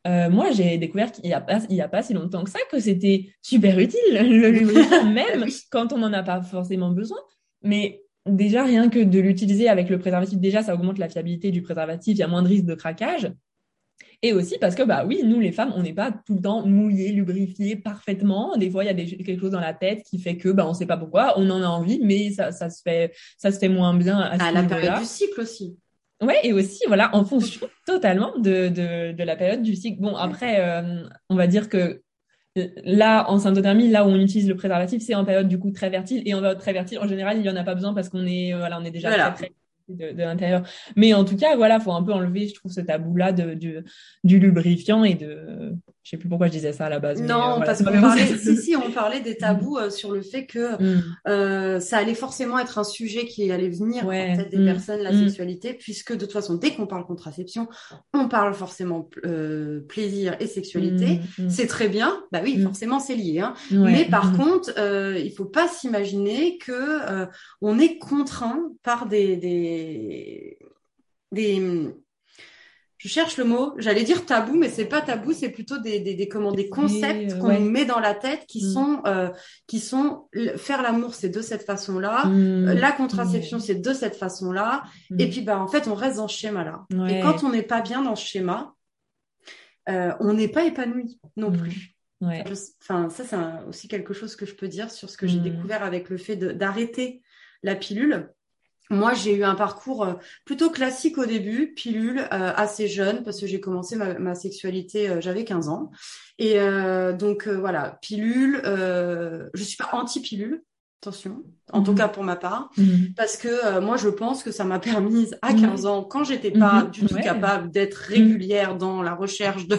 Euh, moi, j'ai découvert qu'il n'y a, pas, il a pas si longtemps que ça que c'était super utile, le lubrifiant, même quand on n'en a pas forcément besoin. Mais déjà, rien que de l'utiliser avec le préservatif, déjà, ça augmente la fiabilité du préservatif, il y a moins de risque de craquage. Et aussi parce que, bah oui, nous, les femmes, on n'est pas tout le temps mouillées, lubrifiées parfaitement. Des fois, il y a des, quelque chose dans la tête qui fait que, bah, on ne sait pas pourquoi, on en a envie, mais ça, ça, se, fait, ça se fait moins bien à, à la période du cycle aussi. Ouais, et aussi, voilà, en fonction totalement de, de, de la période du cycle. Bon, après, euh, on va dire que euh, là, en symptothermie, là où on utilise le préservatif, c'est en période du coup très fertile. Et en période très fertile, en général, il y en a pas besoin parce qu'on est, euh, voilà, on est déjà très, très de, de l'intérieur. Mais en tout cas, voilà, faut un peu enlever, je trouve, ce tabou-là de, du, du lubrifiant et de, je sais plus pourquoi je disais ça à la base. Non, euh, parce qu'on parlait, si, si, on parlait des tabous euh, sur le fait que mm. euh, ça allait forcément être un sujet qui allait venir en fait, des mm. personnes, la mm. sexualité, puisque de toute façon, dès qu'on parle contraception, on parle forcément euh, plaisir et sexualité. C'est très bien, bah oui, forcément c'est lié. Hein. Mais par contre, euh, il faut pas s'imaginer que on est contraint par des, des, des je cherche le mot, j'allais dire tabou, mais c'est pas tabou, c'est plutôt des, des, des, comment, des concepts qu'on met dans la tête qui mm. sont, euh, qui sont faire l'amour, c'est de cette façon-là, mm. la contraception, c'est de cette façon-là, mm. et puis bah en fait on reste dans ce schéma-là. Et quand on n'est pas bien dans ce schéma, euh, on n'est pas épanoui non plus. Enfin, ça c'est aussi quelque chose que je peux dire sur ce que j'ai découvert avec le fait d'arrêter la pilule moi, j'ai eu un parcours euh, plutôt classique au début, pilule, euh, assez jeune, parce que j'ai commencé ma, sexualité, euh, j'avais 15 ans. Et donc, voilà, pilule, je suis pas anti-pilule, Attention, en tout mhm. cas pour ma part, mhm. parce que euh, moi je pense que ça m'a permis à 15 ans, quand j'étais pas du tout capable d'être régulière dans la recherche de,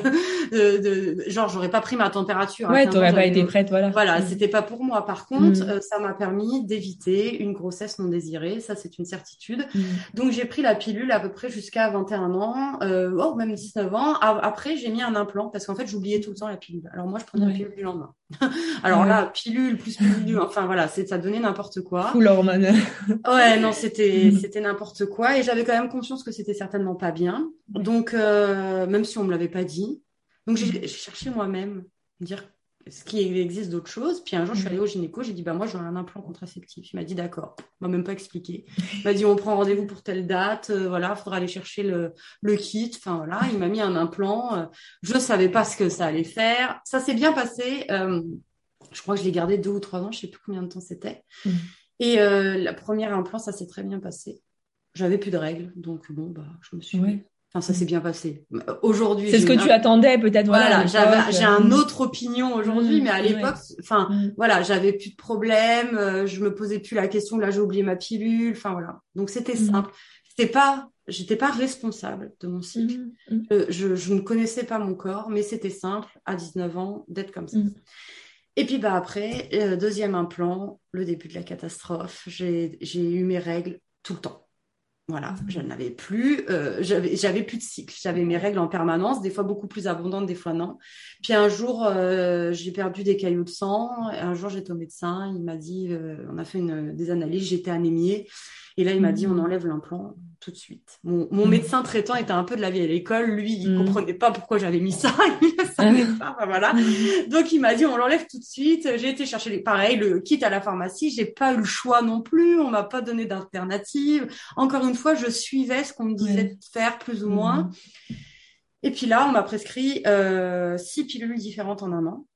de, de genre j'aurais pas pris ma température. Ouais, t'aurais pas été prête, voilà. Voilà, c'était pas pour moi. Par contre, euh, ça m'a permis d'éviter une grossesse non désirée, ça c'est une certitude. Donc j'ai pris la pilule à peu près jusqu'à 21 ans, euh, oh même 19 ans. Après j'ai mis un implant parce qu'en fait j'oubliais tout le temps la pilule. Alors moi je prenais la pilule du lendemain. Alors là pilule plus pilule, enfin voilà, c'est ça donnait n'importe quoi. Full hormone. ouais, non, c'était c'était n'importe quoi et j'avais quand même conscience que c'était certainement pas bien. Donc euh, même si on me l'avait pas dit, donc j'ai cherché moi-même dire ce qui existe d'autres choses. Puis un jour, je suis allée au gynéco, j'ai dit bah moi j'ai un implant contraceptif. Il m'a dit d'accord, il m'a même pas expliqué. Il m'a dit on prend rendez-vous pour telle date, euh, voilà, faudra aller chercher le, le kit. Enfin voilà, il m'a mis un implant. Euh, je savais pas ce que ça allait faire. Ça s'est bien passé. Euh, je crois que je l'ai gardé deux ou trois ans, je sais plus combien de temps c'était. Mm. Et euh, la première implant, ça s'est très bien passé. J'avais plus de règles, donc bon, bah, je me suis. Enfin, ça s'est bien passé. Aujourd'hui. C'est ce que tu attendais, peut-être. Voilà, j'ai un autre opinion aujourd'hui, mm. mais à l'époque, enfin, mm. voilà, j'avais plus de problème, euh, je me posais plus la question. Là, j'ai oublié ma pilule. Enfin voilà. Donc c'était simple. C'était pas, j'étais pas responsable de mon cycle. Euh, je, je, ne connaissais pas mon corps, mais c'était simple à 19 ans d'être comme ça. Et puis bah après, euh, deuxième implant, le début de la catastrophe. J'ai eu mes règles tout le temps. Voilà, je n'avais plus, euh, j'avais plus de cycle. J'avais mes règles en permanence, des fois beaucoup plus abondantes, des fois non. Puis un jour, euh, j'ai perdu des caillots de sang. Un jour, j'étais au médecin, il m'a dit, on a fait des analyses, j'étais anémiée. Et là, il m'a dit, on enlève l'implant tout de suite. Mon, mmh. médecin traitant était un peu de la vie à l'école. Lui, il mmh. comprenait pas pourquoi j'avais mis ça. il ne savait pas. voilà. Donc, il m'a dit, on l'enlève tout de suite. J'ai été chercher les, pareil, le kit à la pharmacie. J'ai pas eu le choix non plus. On m'a pas donné d'alternative. Encore une fois, je suivais ce qu'on me disait de faire plus ou moins. Et puis là, on m'a prescrit euh, six pilules différentes en un an.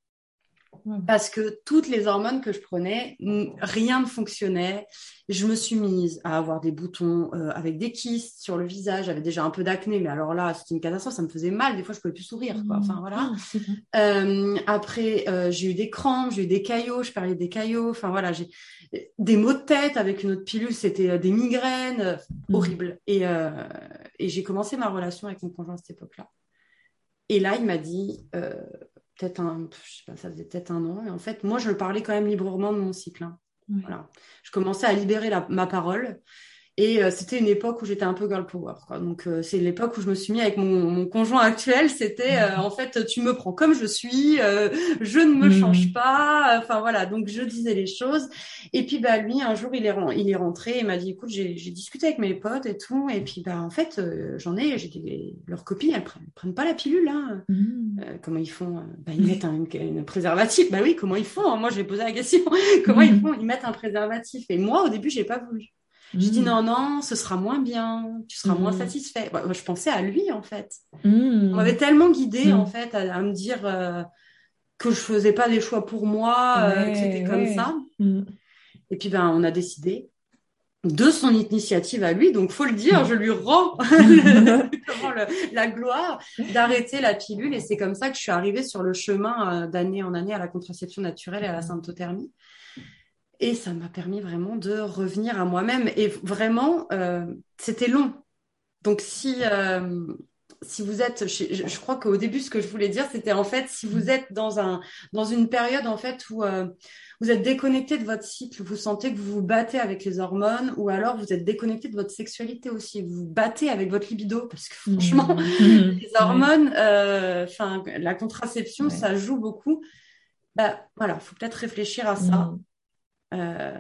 Parce que toutes les hormones que je prenais, rien ne fonctionnait. Je me suis mise à avoir des boutons euh, avec des kystes sur le visage. J'avais déjà un peu d'acné, mais alors là, c'était une catastrophe. Ça me faisait mal. Des fois, je pouvais plus sourire. Quoi. Enfin voilà. Ah, euh, après, euh, j'ai eu des crampes, j'ai eu des caillots. Je parlais des caillots. Enfin voilà, j'ai des maux de tête avec une autre pilule. C'était des migraines mmh. horribles. Et, et j'ai commencé ma relation avec mon conjoint à cette époque-là. Et là, il m'a dit peut-être un, je sais pas, ça faisait peut-être un an. Et en fait, moi, je parlais quand même librement de mon cycle. Hein. Voilà. Je commençais à libérer ma parole. Et euh, c'était une époque où j'étais un peu girl power. Quoi. Donc euh, c'est l'époque où je me suis mis avec mon, conjoint actuel. C'était euh, en fait tu me prends comme je suis, je ne me change mm. pas. Enfin voilà. Donc je disais les choses. Et puis bah lui un jour il est il est rentré et m'a dit écoute j'ai discuté avec mes potes et tout. Et puis bah en fait j'en ai j'ai des leurs copines elles prennent, prennent pas la pilule là. Mm. comment ils font bah, Ils mettent un, préservatif. Bah oui comment ils font Moi j'ai posé la question. comment ils font Ils mettent un préservatif. Et moi au début j'ai pas voulu. Je dis mm. non, non, ce sera moins bien, tu seras moins mm. satisfait. je pensais à lui en fait. Mm. On m'avait tellement guidée en fait à, me dire euh, que je faisais pas des choix pour moi, euh, que c'était comme ça. Et puis ben on a décidé de son initiative à lui, donc faut le dire, je lui rends la gloire d'arrêter la pilule et c'est comme ça que je suis arrivée sur le chemin euh, d'année en année à la contraception naturelle et à la symptothermie. Et ça m'a permis vraiment de revenir à moi-même. Et vraiment, euh, c'était long. Donc si, euh, si vous êtes, je, crois qu'au début, ce que je voulais dire, c'était en fait, si vous êtes dans, un, dans une période en fait où euh, vous êtes déconnecté de votre cycle, vous sentez que vous vous battez avec les hormones, ou alors vous êtes déconnecté de votre sexualité aussi, vous vous battez avec votre libido, parce que franchement, mmh. les hormones, enfin, la contraception, ça joue beaucoup. Bah, voilà, faut peut-être réfléchir à ça. Mmh. Euh,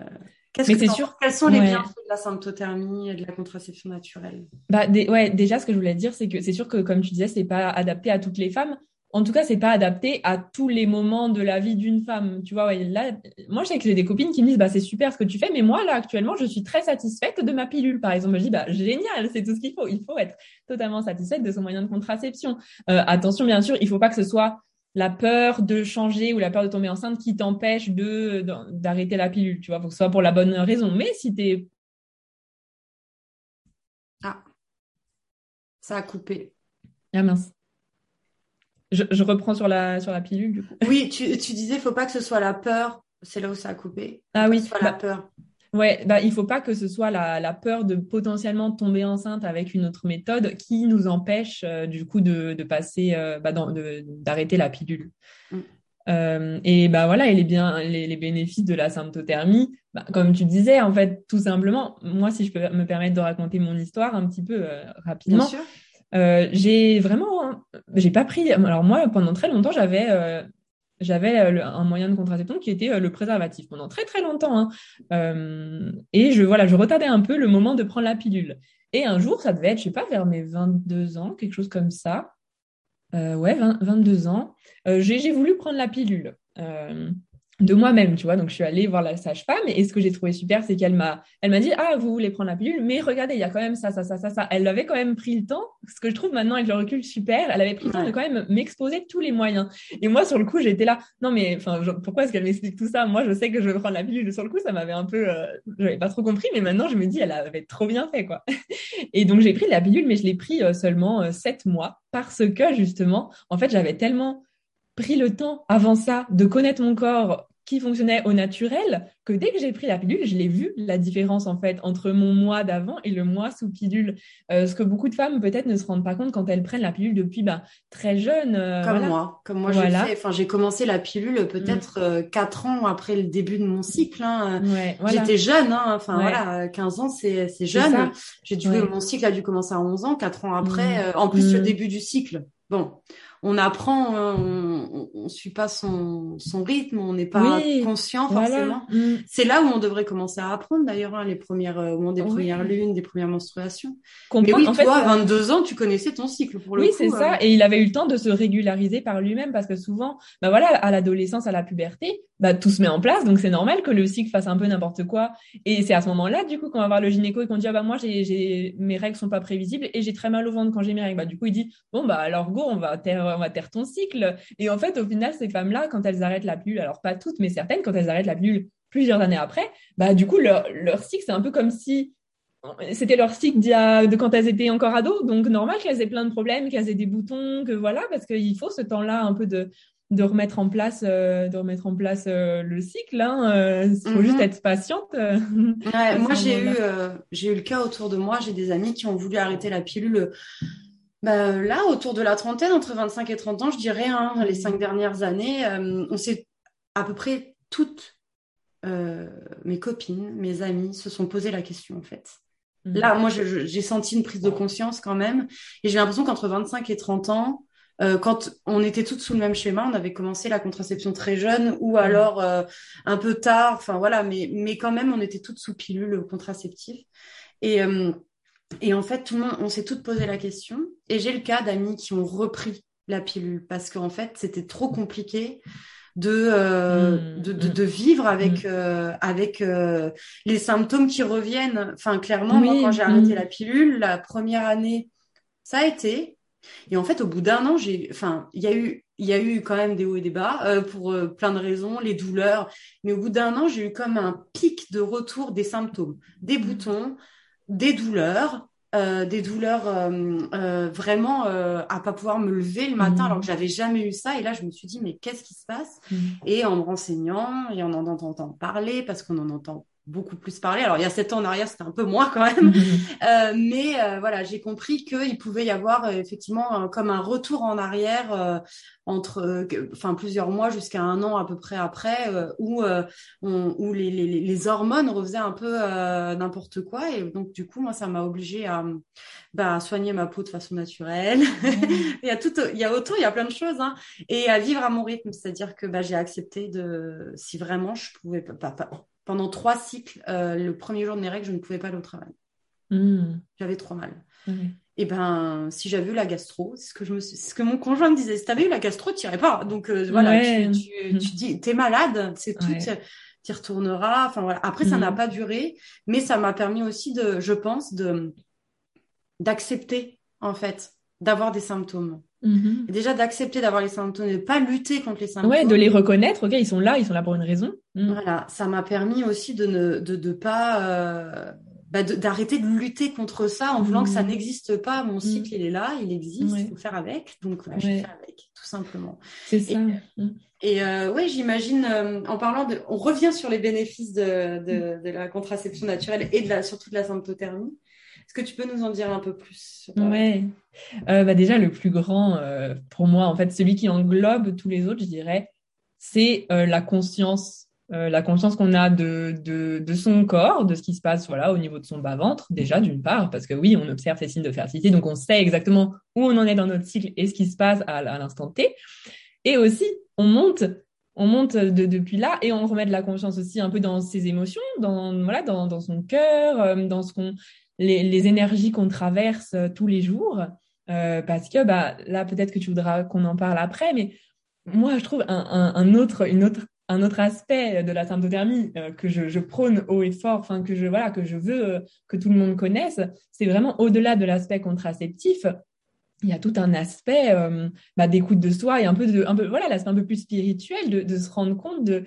mais c'est sûr. Quels sont les bienfaits de la symptothermie et de la contraception naturelle? Bah, ouais, déjà, ce que je voulais dire, c'est que c'est sûr que, comme tu disais, c'est pas adapté à toutes les femmes. En tout cas, c'est pas adapté à tous les moments de la vie d'une femme. Tu vois, ouais, là, moi, je sais que j'ai des copines qui me disent, bah, c'est super ce que tu fais, mais moi, là, actuellement, je suis très satisfaite de ma pilule. Par exemple, je dis, bah, génial, c'est tout ce qu'il faut. Il faut être totalement satisfaite de son moyen de contraception. Euh, attention, bien sûr, il faut pas que ce soit la peur de changer ou la peur de tomber enceinte qui t'empêche de d'arrêter la pilule, tu vois, faut que ce soit pour la bonne raison. Mais si t'es ah ça a coupé. Ah mince. Je, reprends sur la sur la pilule du coup. Oui, tu, tu disais faut pas que ce soit la peur. C'est là où ça a coupé. Ah oui. Soit la bah, peur. Ouais, bah, il faut pas que ce soit la, la, peur de potentiellement tomber enceinte avec une autre méthode qui nous empêche euh, du coup de, de passer, euh, bah, d'arrêter la pilule. Mm. Euh, et bah voilà, et les, bien, les, les bénéfices de la symptothermie, bah, comme tu disais, en fait, tout simplement, moi, si je peux me permettre de raconter mon histoire un petit peu rapidement, j'ai vraiment, j'ai pas pris. Alors moi, pendant très longtemps, j'avais j'avais euh, un moyen de contraception qui était euh, le préservatif pendant très très longtemps. Hein. Euh, et je, voilà, je retardais un peu le moment de prendre la pilule. Et un jour, ça devait être, je sais pas, vers mes 22 ans, quelque chose comme ça. ouais, 22 ans. j'ai voulu prendre la pilule de moi-même, tu vois. Donc, je suis allée voir la sage-femme et ce que j'ai trouvé super, c'est qu'elle m'a, elle m'a dit, ah, vous voulez prendre la pilule, mais regardez, il y a quand même ça, ça, ça, ça, ça. Elle avait quand même pris le temps, ce que je trouve maintenant avec le recul super, elle avait pris le temps de quand même m'exposer tous les moyens. Et moi, sur le coup, j'étais là, non, mais, enfin, pourquoi est-ce qu'elle m'explique tout ça? Moi, je sais que je veux prendre la pilule. Sur le coup, ça m'avait un peu, euh, je n'avais pas trop compris, mais maintenant, je me dis, elle avait trop bien fait, quoi. et donc, j'ai pris la pilule, mais je l'ai pris euh, seulement euh, sept mois parce que, justement, en fait, j'avais tellement pris le temps avant ça de connaître mon corps qui fonctionnait au naturel que dès que j'ai pris la pilule, je l'ai vu la différence en fait entre mon mois d'avant et le mois sous pilule. Euh, ce que beaucoup de femmes peut-être ne se rendent pas compte quand elles prennent la pilule depuis ben, très jeune. Euh, comme moi, comme moi j'ai. Enfin, j'ai commencé la pilule peut-être mm. euh, quatre ans après le début de mon cycle. Hein. J'étais jeune, hein. enfin voilà, 15 ans c'est jeune. J'ai dû mon cycle a dû commencer à 11 ans, quatre ans après. Mm. en plus le mm. début du cycle. Bon, on apprend, hein, on, ne suit pas son, son rythme, on n'est pas conscient forcément. Mm. C'est là où on devrait commencer à apprendre d'ailleurs hein, les premières, euh, au moment des premières lunes, des premières menstruations. Mais oui, en toi, à 22 ans, tu connaissais ton cycle pour le oui, coup. Oui, c'est ça. Et il avait eu le temps de se régulariser par lui-même parce que souvent, bah voilà, à l'adolescence, à la puberté, bah tout se met en place, donc c'est normal que le cycle fasse un peu n'importe quoi. Et c'est à ce moment-là, du coup, qu'on va voir le gynéco et qu'on dit ah bah moi j'ai mes règles sont pas prévisibles et j'ai très mal au ventre quand j'ai mes règles. Bah du coup il dit bon bah alors go on va taire on va taire ton cycle. Et en fait au final ces femmes-là quand elles arrêtent la pilule, alors pas toutes mais certaines quand elles arrêtent la pilule plusieurs années après, bah du coup leur leur cycle c'est un peu comme si c'était leur cycle de quand elles étaient encore ados, donc normal qu'elles aient plein de problèmes, qu'elles aient des boutons, que voilà, parce qu'il faut ce temps-là un peu de, de remettre en place, euh, de remettre en place euh, le cycle. Hein, il faut juste mhm. être patiente. moi, j'ai eu, j'ai eu le cas autour de moi. J'ai des amis qui ont voulu arrêter la pilule. Bah, là, autour de la trentaine, entre 25 et 30 ans, je dirais, hein, les cinq dernières années, on s'est à peu près toutes mes copines, mes amies se sont posé la question en fait. Mhm. Là, moi, j'ai senti une prise de conscience quand même. Et j'ai l'impression qu'entre 25 et 30 ans, euh, quand on était toutes sous le même schéma, on avait commencé la contraception très jeune ou alors euh, un peu tard, enfin voilà, mais, mais quand même, on était toutes sous pilule contraceptive. Et, euh, et en fait, tout le monde, on s'est toutes posé la question. Et j'ai le cas d'amis qui ont repris la pilule parce qu'en fait, c'était trop compliqué de, mmh, de, de, mmh. de, vivre avec, mmh. avec les symptômes qui reviennent. Enfin, clairement, moi, quand j'ai arrêté la pilule, la première année, ça a été. Et en fait, au bout d'un an, j'ai, enfin, il y a eu, il y a eu quand même des hauts et des bas euh, pour euh, plein de raisons, les douleurs. Mais au bout d'un an, j'ai eu comme un pic de retour des symptômes, des mmh. boutons, des douleurs, euh, des douleurs vraiment à pas pouvoir me lever le matin alors que mmh. j'avais jamais eu ça. Et là, je me suis dit mais qu'est-ce qui se passe? Mmh. Et en me renseignant et en en entendant parler parce qu'on en entend beaucoup plus parlé. Alors il y a sept ans en arrière, c'était un peu moins quand même, euh, mais euh, voilà, j'ai compris qu'il pouvait y avoir euh, effectivement comme un retour en arrière entre, enfin plusieurs mois jusqu'à un an à peu près après, où où les, les, les, hormones refaisaient un peu n'importe quoi et donc du coup moi ça m'a obligée à bah, soigner ma peau de façon naturelle. il y a tout, il y a autant, il y a plein de choses, hein, et à vivre à mon rythme, c'est-à-dire que bah, j'ai accepté de, si vraiment je pouvais pas, pas pendant trois cycles, euh, le premier jour de mes règles, je ne pouvais pas aller au travail. Hmm. J'avais trop mal. Et ben, si j'avais eu la gastro, c'est ce que je me ce que mon conjoint me disait. Si t'avais eu la gastro, tu irais pas. Donc euh, voilà, tu, tu, hmm. tu, dis, t'es malade, c'est tout. Tu retourneras. Enfin voilà. Après, ça n'a hmm. pas duré, mais ça m'a permis aussi de, je pense, de d'accepter en fait d'avoir des symptômes. Mm-hmm. Déjà d'accepter d'avoir les symptômes, de ne pas lutter contre les symptômes. Ouais, de les reconnaître, ok, ils sont là, ils sont là pour une raison. Mm. Voilà, ça m'a permis aussi de ne de, de pas euh, bah d'arrêter de, lutter contre ça en voulant que ça mm. n'existe pas. Mon mm. cycle, il est là, il existe, il faut faire avec. Donc je fais avec, tout simplement. C'est ça. Et, euh, ouais, j'imagine, euh, en parlant de, on revient sur les bénéfices de, de, de la contraception naturelle et de la, surtout de la symptothermie. Est-ce que tu peux nous en dire un peu plus Oui. Euh, bah déjà, le plus grand, euh, pour moi, en fait, celui qui englobe tous les autres, je dirais, c'est euh, la conscience, la conscience qu'on a de, de, son corps, de ce qui se passe voilà, au niveau de son bas-ventre, déjà, d'une part, parce que oui, on observe ces signes de fertilité, donc on sait exactement où on en est dans notre cycle et ce qui se passe à, l'instant T. Et aussi, on monte on monte de, depuis là et on remet de la conscience aussi un peu dans ses émotions, dans voilà, dans, dans son cœur, dans ce qu'on les, énergies qu'on traverse euh, tous les jours. Euh, parce que bah, là, peut-être que tu voudras qu'on en parle après, mais moi, je trouve un, autre, une autre, un autre aspect de la symptothermie euh, que je, prône haut et fort, que je voilà que je veux que tout le monde connaisse, c'est vraiment au-delà de l'aspect contraceptif. Il y a tout un aspect bah, d'écoute de soi et un peu de un peu voilà l'aspect un peu plus spirituel de, se rendre compte de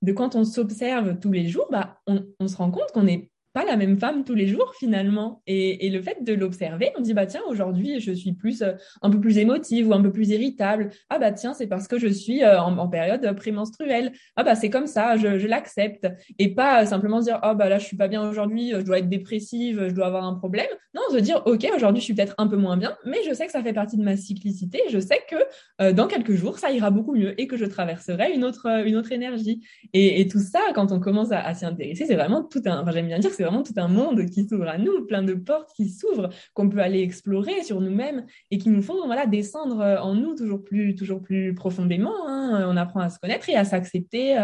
de quand on s'observe tous les jours, bah on se rend compte qu'on est la même femme tous les jours finalement. Et, le fait de l'observer, on dit bah tiens aujourd'hui je suis plus euh, un peu plus émotive ou un peu plus irritable. Ah bah tiens c'est parce que je suis euh, en, période prémenstruelle. Ah bah c'est comme ça, je, l'accepte et pas simplement dire ah bah là je suis pas bien aujourd'hui, je dois être dépressive, je dois avoir un problème. Non, se dire ok aujourd'hui je suis peut-être un peu moins bien, mais je sais que ça fait partie de ma cyclicité. Je sais que euh, dans quelques jours ça ira beaucoup mieux et que je traverserai une autre une autre énergie. Et, tout ça quand on commence à, s'y intéresser, c'est vraiment tout un. Enfin j'aime bien dire c'est tout un monde qui s'ouvre à nous, plein de portes qui s'ouvrent, qu'on peut aller explorer sur nous-mêmes et qui nous font descendre en nous toujours plus, toujours plus profondément. Hein. On apprend à se connaître et à s'accepter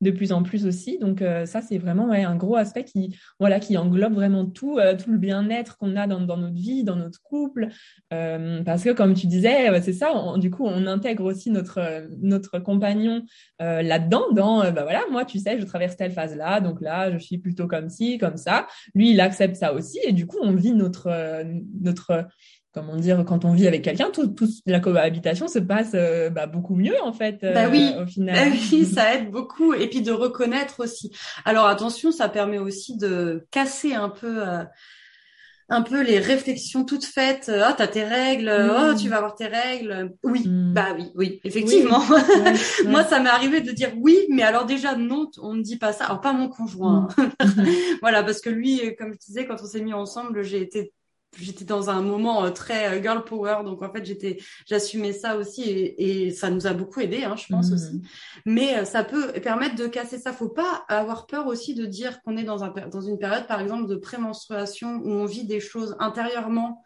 de plus en plus aussi. Donc euh, ça, c'est vraiment ouais, un gros aspect qui, voilà, qui englobe vraiment tout, euh, tout le bien-être qu'on a dans, dans, notre vie, dans notre couple. Euh, parce que comme tu disais, c'est ça, du coup, on intègre aussi notre, notre compagnon là-dedans, dans, bah voilà, moi, tu sais, je traverse telle phase-là, donc là, je suis plutôt comme ci, comme ça. Lui, il accepte ça aussi, et du coup, on vit notre, notre comment dire, quand on vit avec quelqu'un, tout, tout, la cohabitation se passe euh, bah, beaucoup mieux en fait. bah oui, au final. Bah oui, ça aide beaucoup. Et puis de reconnaître aussi. Alors attention, ça permet aussi de casser un peu. Euh, un peu les réflexions toutes faites. Euh, oh, t'as tes règles. Oh, tu vas avoir tes règles. Oui, mm. bah oui, oui, effectivement. Moi, ça m'est arrivé de dire oui, mais alors déjà non, on ne dit pas ça. Alors pas mon conjoint. Mm. voilà, parce que lui, comme je disais, quand on s'est mis ensemble, j'ai été j'étais dans un moment euh, très euh, girl power, donc en fait j'étais, j'assumais ça aussi et, et, ça nous a beaucoup aidé, hein, je pense mmh. aussi. Mais euh, ça peut permettre de casser ça. Faut pas avoir peur aussi de dire qu'on est dans un dans une période, par exemple, de prémenstruation où on vit des choses intérieurement.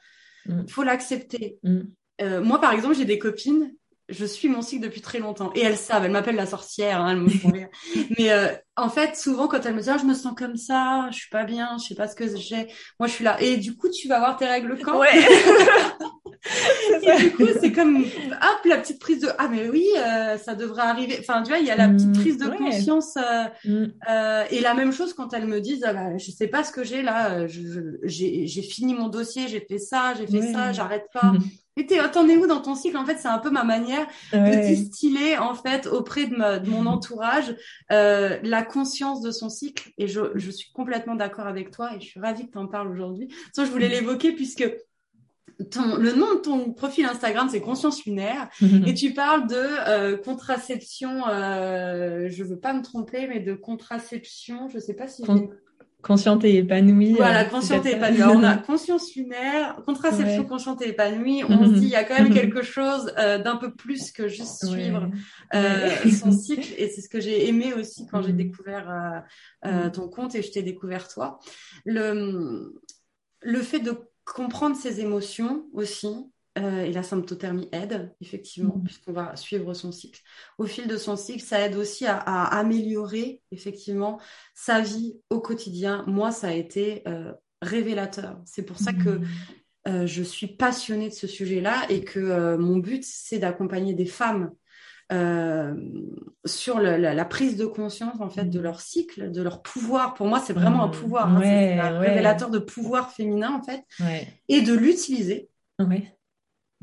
Il mmh. faut l'accepter. Mmh. Euh, moi, par exemple, j'ai des copines je suis mon cycle depuis très longtemps et elles savent, elles m'appellent la sorcière, hein, elles me font rire. Mais euh, en fait, souvent quand elles me disent ah, je me sens comme ça, je suis pas bien, je sais pas ce que j'ai, moi je suis là. Et du coup, tu vas avoir tes règles quand? Ouais. et du coup, c'est comme hop la petite prise de ah mais oui, euh, ça devrait arriver. Enfin, tu vois, il y a la petite mmh, prise de conscience euh, euh, et la même chose quand elles me disent ah, bah, je sais pas ce que j'ai là, j'ai fini mon dossier, j'ai fait ça, j'ai fait ça, j'arrête pas. Mais t'en es où dans ton cycle? En fait, c'est un peu ma manière de distiller en fait auprès de, mon entourage euh, la conscience de son cycle. Et je, je suis complètement d'accord avec toi et je suis ravie que tu en parles aujourd'hui. Ça, je voulais l'évoquer puisque ton, le nom de ton profil Instagram, c'est Conscience Lunaire, et tu parles de euh, contraception. Euh, je veux pas me tromper, mais de contraception. Je sais pas si. Consciente et épanouie. Voilà, euh, consciente et épanouie. on a conscience lunaire, contraception consciente et épanouie. On se dit, il y a quand même quelque chose euh, d'un peu plus que juste suivre euh, son cycle. Et c'est ce que j'ai aimé aussi quand j'ai mm. découvert euh, mm. ton compte et je t'ai découvert toi. Le, le fait de comprendre ses émotions aussi, euh, et la symptothermie aide, effectivement, mm. puisqu'on va suivre son cycle. Au fil de son cycle, ça aide aussi à, améliorer, effectivement, sa vie au quotidien. Moi, ça a été euh, révélateur. C'est pour ça que mm. euh, je suis passionnée de ce sujet-là et que mon but, c'est d'accompagner des femmes sur la, prise de conscience en fait de mm. leur cycle, de leur pouvoir. Pour moi, c'est vraiment un pouvoir. Hein. c'est un révélateur de pouvoir féminin en fait, et de l'utiliser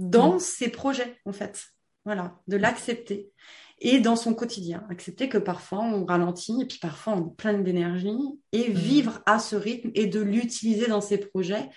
dans mm. ses projets, en fait. Voilà, de l'accepter. Et dans son quotidien, accepter que parfois on ralentit et puis parfois on est plein d'énergie et mm. vivre à ce rythme et de l'utiliser dans ses projets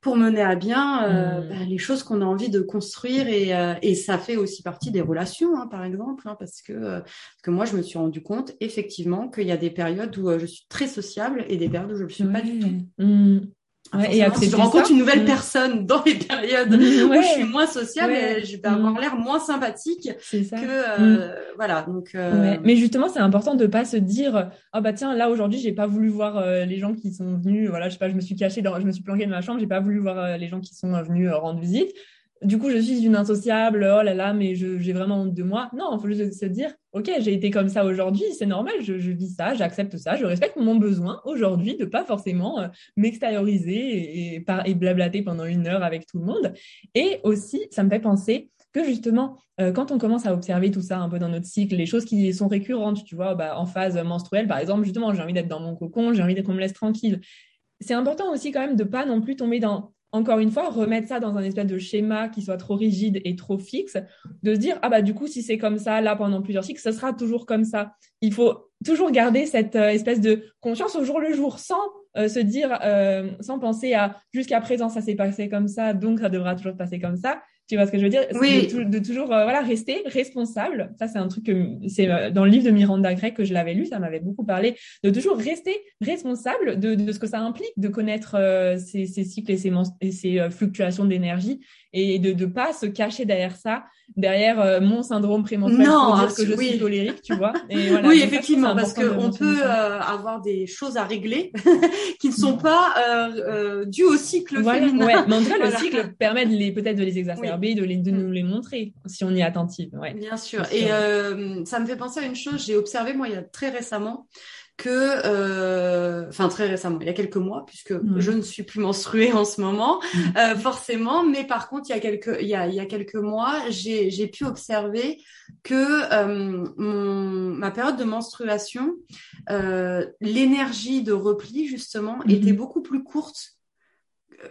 pour mener à bien euh, mm. bah, les choses qu'on a envie de construire et, euh, et, ça fait aussi partie des relations, hein, par exemple, hein, parce que, euh, que moi je me suis rendu compte effectivement qu'il y a des périodes où je suis très sociable et des périodes où je ne le suis pas du tout. Ouais, et si je rencontre une nouvelle personne dans les périodes où je suis moins sociable, je vais avoir mm. l'air moins sympathique que euh, mm. voilà. Donc, euh... mais justement, c'est important de pas se dire oh bah tiens là aujourd'hui j'ai pas voulu voir euh, les gens qui sont venus. Voilà, je sais pas, je me suis cachée dans, je me suis planquée dans ma chambre, j'ai pas voulu voir euh, les gens qui sont venus rendre visite du coup, je suis une insociable, oh là là, mais j'ai vraiment honte de moi. Non, il faut juste se dire, ok, j'ai été comme ça aujourd'hui, c'est normal, je, vis ça, j'accepte ça, je respecte mon besoin aujourd'hui de pas forcément euh, m'extérioriser et, et, blablater pendant une heure avec tout le monde. Et aussi, ça me fait penser que justement, euh, quand on commence à observer tout ça un peu dans notre cycle, les choses qui sont récurrentes, tu vois, bah, en phase menstruelle, par exemple, justement, j'ai envie d'être dans mon cocon, j'ai envie qu'on me laisse tranquille. C'est important aussi quand même de pas non plus tomber dans encore une fois, remettre ça dans un espèce de schéma qui soit trop rigide et trop fixe, de se dire, ah bah du coup, si c'est comme ça, là, pendant plusieurs cycles, ce sera toujours comme ça. Il faut toujours garder cette euh, espèce de conscience au jour le jour, sans euh, se dire, euh, sans penser à jusqu'à présent, ça s'est passé comme ça, donc ça devra toujours passer comme ça. Tu vois ce que je veux dire? Oui. De, toujours euh, voilà rester responsable. Ça c'est un truc que c'est euh, dans le livre de Miranda Gray que je l'avais lu, ça m'avait beaucoup parlé de toujours rester responsable de, de ce que ça implique de connaître euh, ces, ces, cycles et ces, et ces fluctuations d'énergie et de ne pas se cacher derrière ça derrière euh, mon syndrome prémenstruel pour dire que je suis colérique, tu vois. oui, effectivement, parce qu'on peut euh, avoir des choses à régler qui ne sont pas euh, dues au cycle féminin. Ouais, mais en tout cas, le cycle permet de les peut-être de les exacerber, de, les, de nous les montrer si on y est attentive. Ouais. Bien sûr. Et ça me fait penser à une chose, j'ai observé moi il y a très récemment que, euh, enfin très récemment, il y a quelques mois, puisque je ne suis plus menstruée en ce moment, euh, forcément, mais par contre, il y a quelques, il y a, il y a quelques mois, j'ai, j'ai pu observer que euh, mon, ma période de menstruation, l'énergie de repli justement était beaucoup plus courte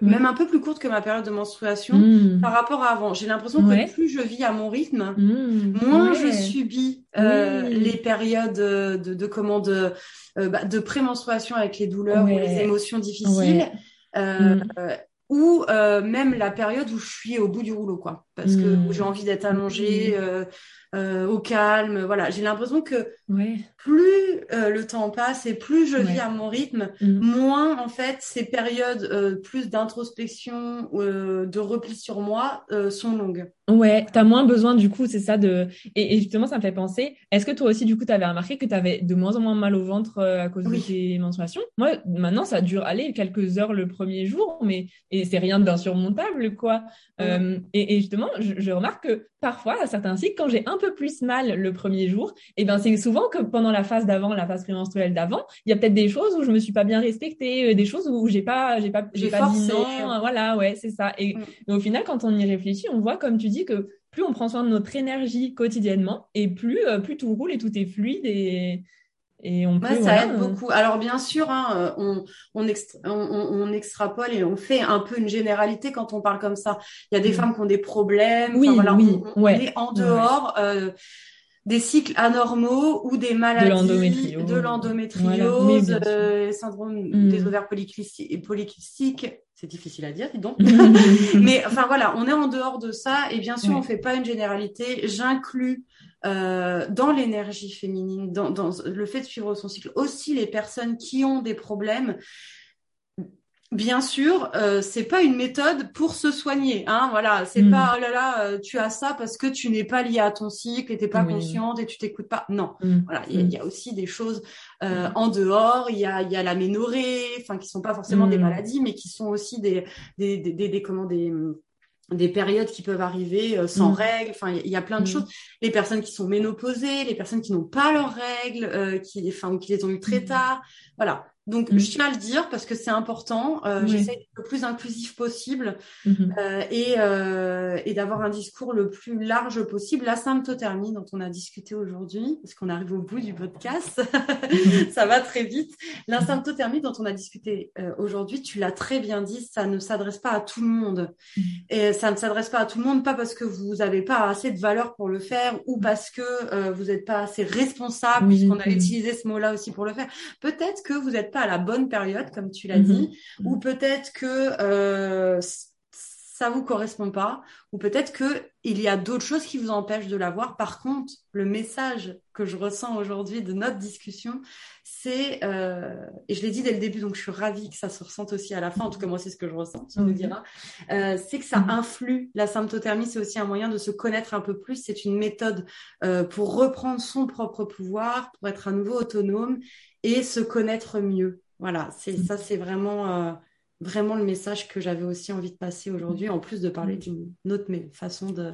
Mm. même un peu plus courte que ma période de menstruation mm. par rapport à avant. J'ai l'impression que plus je vis à mon rythme, mm. moins je subis euh, les périodes de, de, comment de, euh, bah, de prémenstruation avec les douleurs ou les émotions difficiles. Euh, ou euh, même la période où je suis au bout du rouleau, quoi, parce que j'ai envie d'être allongée, euh, euh, au calme. Voilà, j'ai l'impression que plus euh, le temps passe et plus je vis à mon rythme, mm. moins en fait ces périodes euh, plus d'introspection, de repli sur moi sont longues. Ouais, tu as moins besoin du coup, c'est ça de et, justement ça me fait penser, est-ce que toi aussi du coup tu avais remarqué que tu avais de moins en moins mal au ventre à cause de tes menstruations? Moi maintenant ça dure aller quelques heures le premier jour mais et c'est rien d'insurmontable quoi. et, et, justement, je, je remarque que parfois à certains cycles quand j'ai un peu plus mal le premier jour, et eh ben c'est souvent que pendant la phase d'avant, la phase prémenstruelle d'avant, il y a peut-être des choses où je me suis pas bien respectée, euh, des choses où j'ai pas, j'ai pas, j'ai pas dit non, voilà, ouais, c'est ça. Et, mm. au final, quand on y réfléchit, on voit, comme tu dis, que plus on prend soin de notre énergie quotidiennement, et plus, euh, plus tout roule et tout est fluide et et on peut, ça aide beaucoup. Alors bien sûr, hein, on, on, on, extrapole et on fait un peu une généralité quand on parle comme ça. Il y a des mm. femmes qui ont des problèmes. Oui, voilà, oui, on, est en dehors. Euh, des cycles anormaux ou des maladies de l'endométriose, euh, syndrome mm. des ovaires polykystiques, c'est difficile à dire, dis donc. Mais enfin voilà, on est en dehors de ça et bien sûr, on fait pas une généralité. J'inclus euh, dans l'énergie féminine, dans, dans, le fait de suivre son cycle, aussi les personnes qui ont des problèmes. Bien sûr, euh, c'est pas une méthode pour se soigner, hein. Voilà, c'est mm. pas oh là là, euh, tu as ça parce que tu n'es pas lié à ton cycle et t'es pas consciente et tu t'écoutes pas. Non, mm. voilà, il y, a aussi des choses euh, en dehors. Il y a, y a la ménorrhée, enfin qui sont pas forcément des mm. maladies, mais qui sont aussi des des des, des, des comment des des périodes qui peuvent arriver euh, sans mm. règles. Enfin, il y, a plein de mm. choses. Les personnes qui sont ménopausées, les personnes qui n'ont pas leurs règles, euh, qui, enfin, ou qui les ont eues très mm. tard. Voilà. Donc, je tiens à le dire parce que c'est important. Euh, J'essaie d'être le plus inclusif possible mm-hmm. euh, et, euh, et d'avoir un discours le plus large possible. La symptothermie dont on a discuté aujourd'hui, parce qu'on arrive au bout du podcast, ça va très vite. La symptothermie dont on a discuté aujourd'hui, tu l'as très bien dit, ça ne s'adresse pas à tout le monde. Mm-hmm. Et ça ne s'adresse pas à tout le monde, pas parce que vous n'avez pas assez de valeur pour le faire ou parce que vous n'êtes pas assez responsable, puisqu'on a utilisé ce mot-là aussi pour le faire. Peut-être que vous êtes pas à la bonne période, comme tu l'as mhm. dit, ou peut-être que euh, ça vous correspond pas, ou peut-être que il y a d'autres choses qui vous empêchent de l'avoir. Par contre, le message que je ressens aujourd'hui de notre discussion, c'est, euh, et je l'ai dit dès le début, donc je suis ravie que ça se ressente aussi à la fin, en tout cas moi c'est ce que je ressens, tu me diras, euh, c'est que ça mhm. influe. La symptothermie, c'est aussi un moyen de se connaître un peu plus, c'est une méthode euh, pour reprendre son propre pouvoir, pour être à nouveau autonome et se connaître mieux. Voilà, c'est mm. ça, c'est vraiment, euh, vraiment le message que j'avais aussi envie de passer aujourd'hui, en plus de parler d'une autre façon de,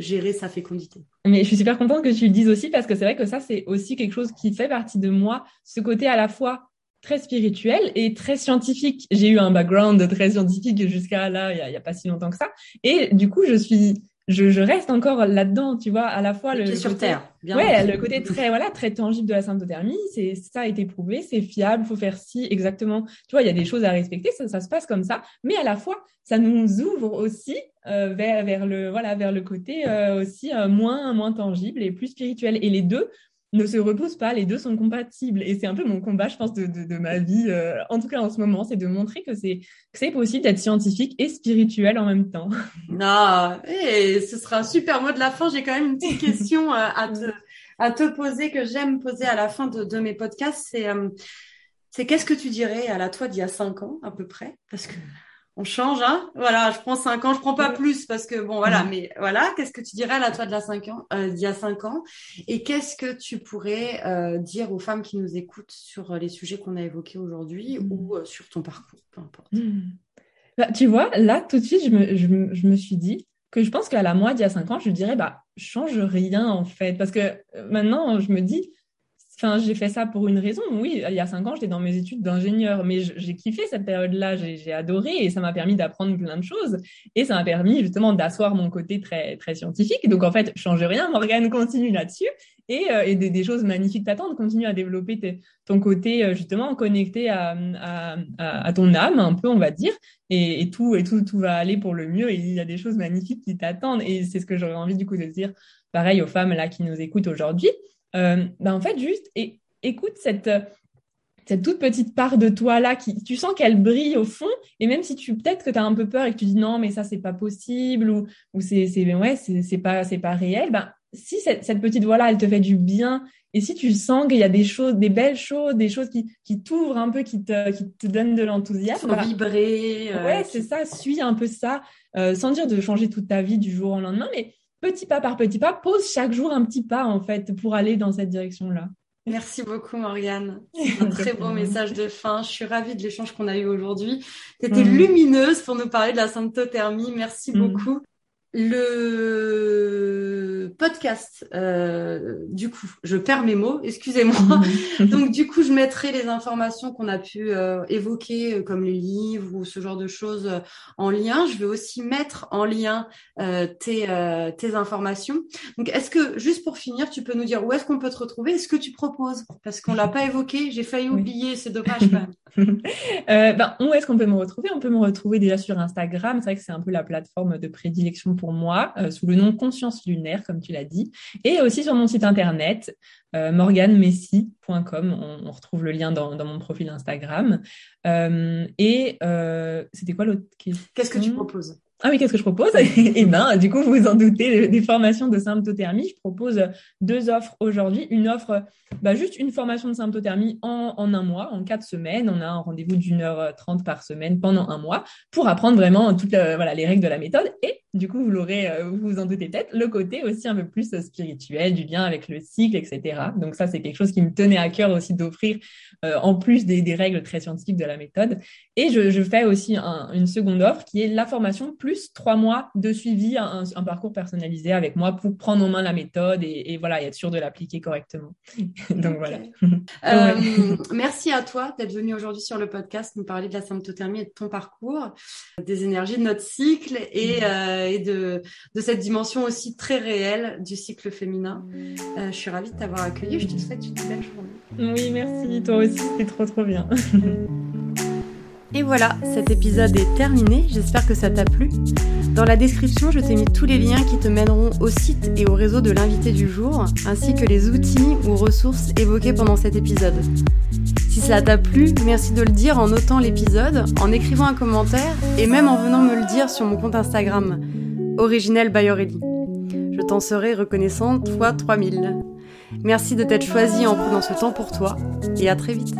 gérer sa fécondité. Mais je suis super contente que tu le dises aussi parce que c'est vrai que ça, c'est aussi quelque chose qui fait partie de moi, ce côté à la fois très spirituel et très scientifique. J'ai eu un background très scientifique jusqu'à là, il n'y a, a, pas si longtemps que ça. Et du coup, je suis je, je reste encore là-dedans, tu vois, à la fois le, sur côté, terre, ouais, le côté très voilà très tangible de la symptothermie, c'est ça a été prouvé, c'est fiable, faut faire ci exactement. Tu vois, il y a des choses à respecter, ça, ça se passe comme ça, mais à la fois ça nous ouvre aussi euh, vers vers le voilà vers le côté euh, aussi euh, moins moins tangible et plus spirituel. Et les deux ne se repoussent pas, les deux sont compatibles. Et c'est un peu mon combat, je pense, de, de, de ma vie, euh, en tout cas en ce moment, c'est de montrer que c'est c'est possible d'être scientifique et spirituel en même temps. Non, et eh, ce sera un super mot de la fin. J'ai quand même une petite question euh, à, te, à te poser que j'aime poser à la fin de, de mes podcasts. C'est euh, c'est qu'est-ce que tu dirais à la toi d'il y a cinq ans à peu près? Parce que on change, hein? Voilà, je prends 5 ans, je prends pas plus parce que bon, voilà. Mais voilà, qu'est-ce que tu dirais à toi de la 5 ans, euh, d'il y a 5 ans? Et qu'est-ce que tu pourrais euh, dire aux femmes qui nous écoutent sur les sujets qu'on a évoqués aujourd'hui mmh. ou euh, sur ton parcours, peu importe? Mmh. Bah, tu vois, là, tout de suite, je me, je, me suis dit que je pense qu'à la moi d'il y a 5 ans, je dirais, bah, change rien en fait. Parce que maintenant, je me dis, Enfin, j'ai fait ça pour une raison. Oui, il y a cinq ans, j'étais dans mes études d'ingénieur, mais j'ai kiffé cette période-là. J'ai adoré et ça m'a permis d'apprendre plein de choses. Et ça m'a permis justement d'asseoir mon côté très très scientifique. Donc en fait, change rien. Morgane continue là-dessus et, euh, et des, choses magnifiques t'attendent. Continue à développer ton côté euh, justement connecté à, à, à, ton âme, un peu, on va dire. Et, et, tout et tout tout va aller pour le mieux. Et il y a des choses magnifiques qui t'attendent. Et c'est ce que j'aurais envie du coup de dire, pareil aux femmes là qui nous écoutent aujourd'hui euh, ben en fait, juste et, écoute cette, cette toute petite part de toi là qui tu sens qu'elle brille au fond et même si tu peut-être que tu as un peu peur et que tu dis non mais ça c'est pas possible ou, ou c'est c'est ouais c'est pas c'est pas réel ben si cette, cette petite voix là elle te fait du bien et si tu sens qu'il y a des choses des belles choses des choses qui qui t'ouvrent un peu qui te qui te donnent de l'enthousiasme ben, vibrer euh, ouais c'est ça suis un peu ça euh, sans dire de changer toute ta vie du jour au lendemain mais petit pas par petit pas, pose chaque jour un petit pas en fait pour aller dans cette direction-là. Merci beaucoup Morgane. C'est un très beau message de fin. Je suis ravie de l'échange qu'on a eu aujourd'hui. Tu étais lumineuse pour nous parler de la symptothermie. Merci mm. beaucoup. Le podcast, euh, du coup, je perds mes mots, excusez-moi. Donc, du coup, je mettrai les informations qu'on a pu euh, évoquer, euh, comme les livres ou ce genre de choses, en lien. Je vais aussi mettre en lien tes, tes informations. Donc, est-ce que, juste pour finir, tu peux nous dire où est-ce qu'on peut te retrouver? Est ce que tu proposes? Parce qu'on l'a pas évoqué, j'ai failli oublier, c'est dommage quand même. ben, où est-ce qu'on peut me retrouver? On peut me retrouver déjà sur Instagram. C'est vrai que c'est un peu la plateforme de prédilection pour moi, euh, sous le nom Conscience Lunaire, comme tu l'as dit, et aussi sur mon site internet, euh, morganmessi.com. On, retrouve le lien dans, mon profil Instagram. Euh, et c'était quoi l'autre question? Qu'est-ce que tu proposes? Ah oui, qu'est-ce que je propose? Eh bien, du coup, vous vous en doutez, des formations de symptothermie. Je propose deux offres aujourd'hui. Une offre, bah, juste une formation de symptothermie en, en, un mois, en quatre semaines. On a un rendez-vous d'une heure trente par semaine pendant un mois pour apprendre vraiment toutes voilà, les règles de la méthode. Et du coup, vous l'aurez, euh, vous vous en doutez peut-être, le côté aussi un peu plus spirituel, du lien avec le cycle, etc. Donc ça, c'est quelque chose qui me tenait à cœur aussi d'offrir, euh, en plus des, des, règles très scientifiques de la méthode. Et je, je fais aussi un, une seconde offre qui est la formation plus trois mois de suivi, un, un, parcours personnalisé avec moi pour prendre en main la méthode et, et voilà, et être sûr de l'appliquer correctement. Donc voilà. Euh, merci à toi d'être venu aujourd'hui sur le podcast nous parler de la symptothermie et de ton parcours, des énergies de notre cycle et mm et de, de cette dimension aussi très réelle du cycle féminin. Euh, je suis ravie de t'avoir accueilli. Je te souhaite une belle journée. Oui, merci. Toi aussi, c'est trop trop bien. Et voilà, cet épisode est terminé, j'espère que ça t'a plu. Dans la description, je t'ai mis tous les liens qui te mèneront au site et au réseau de l'invité du jour, ainsi que les outils ou ressources évoqués pendant cet épisode. Si cela t'a plu, merci de le dire en notant l'épisode, en écrivant un commentaire et même en venant me le dire sur mon compte Instagram, originel by Je t'en serai reconnaissante fois 3000. Merci de t'être choisi en prenant ce temps pour toi et à très vite.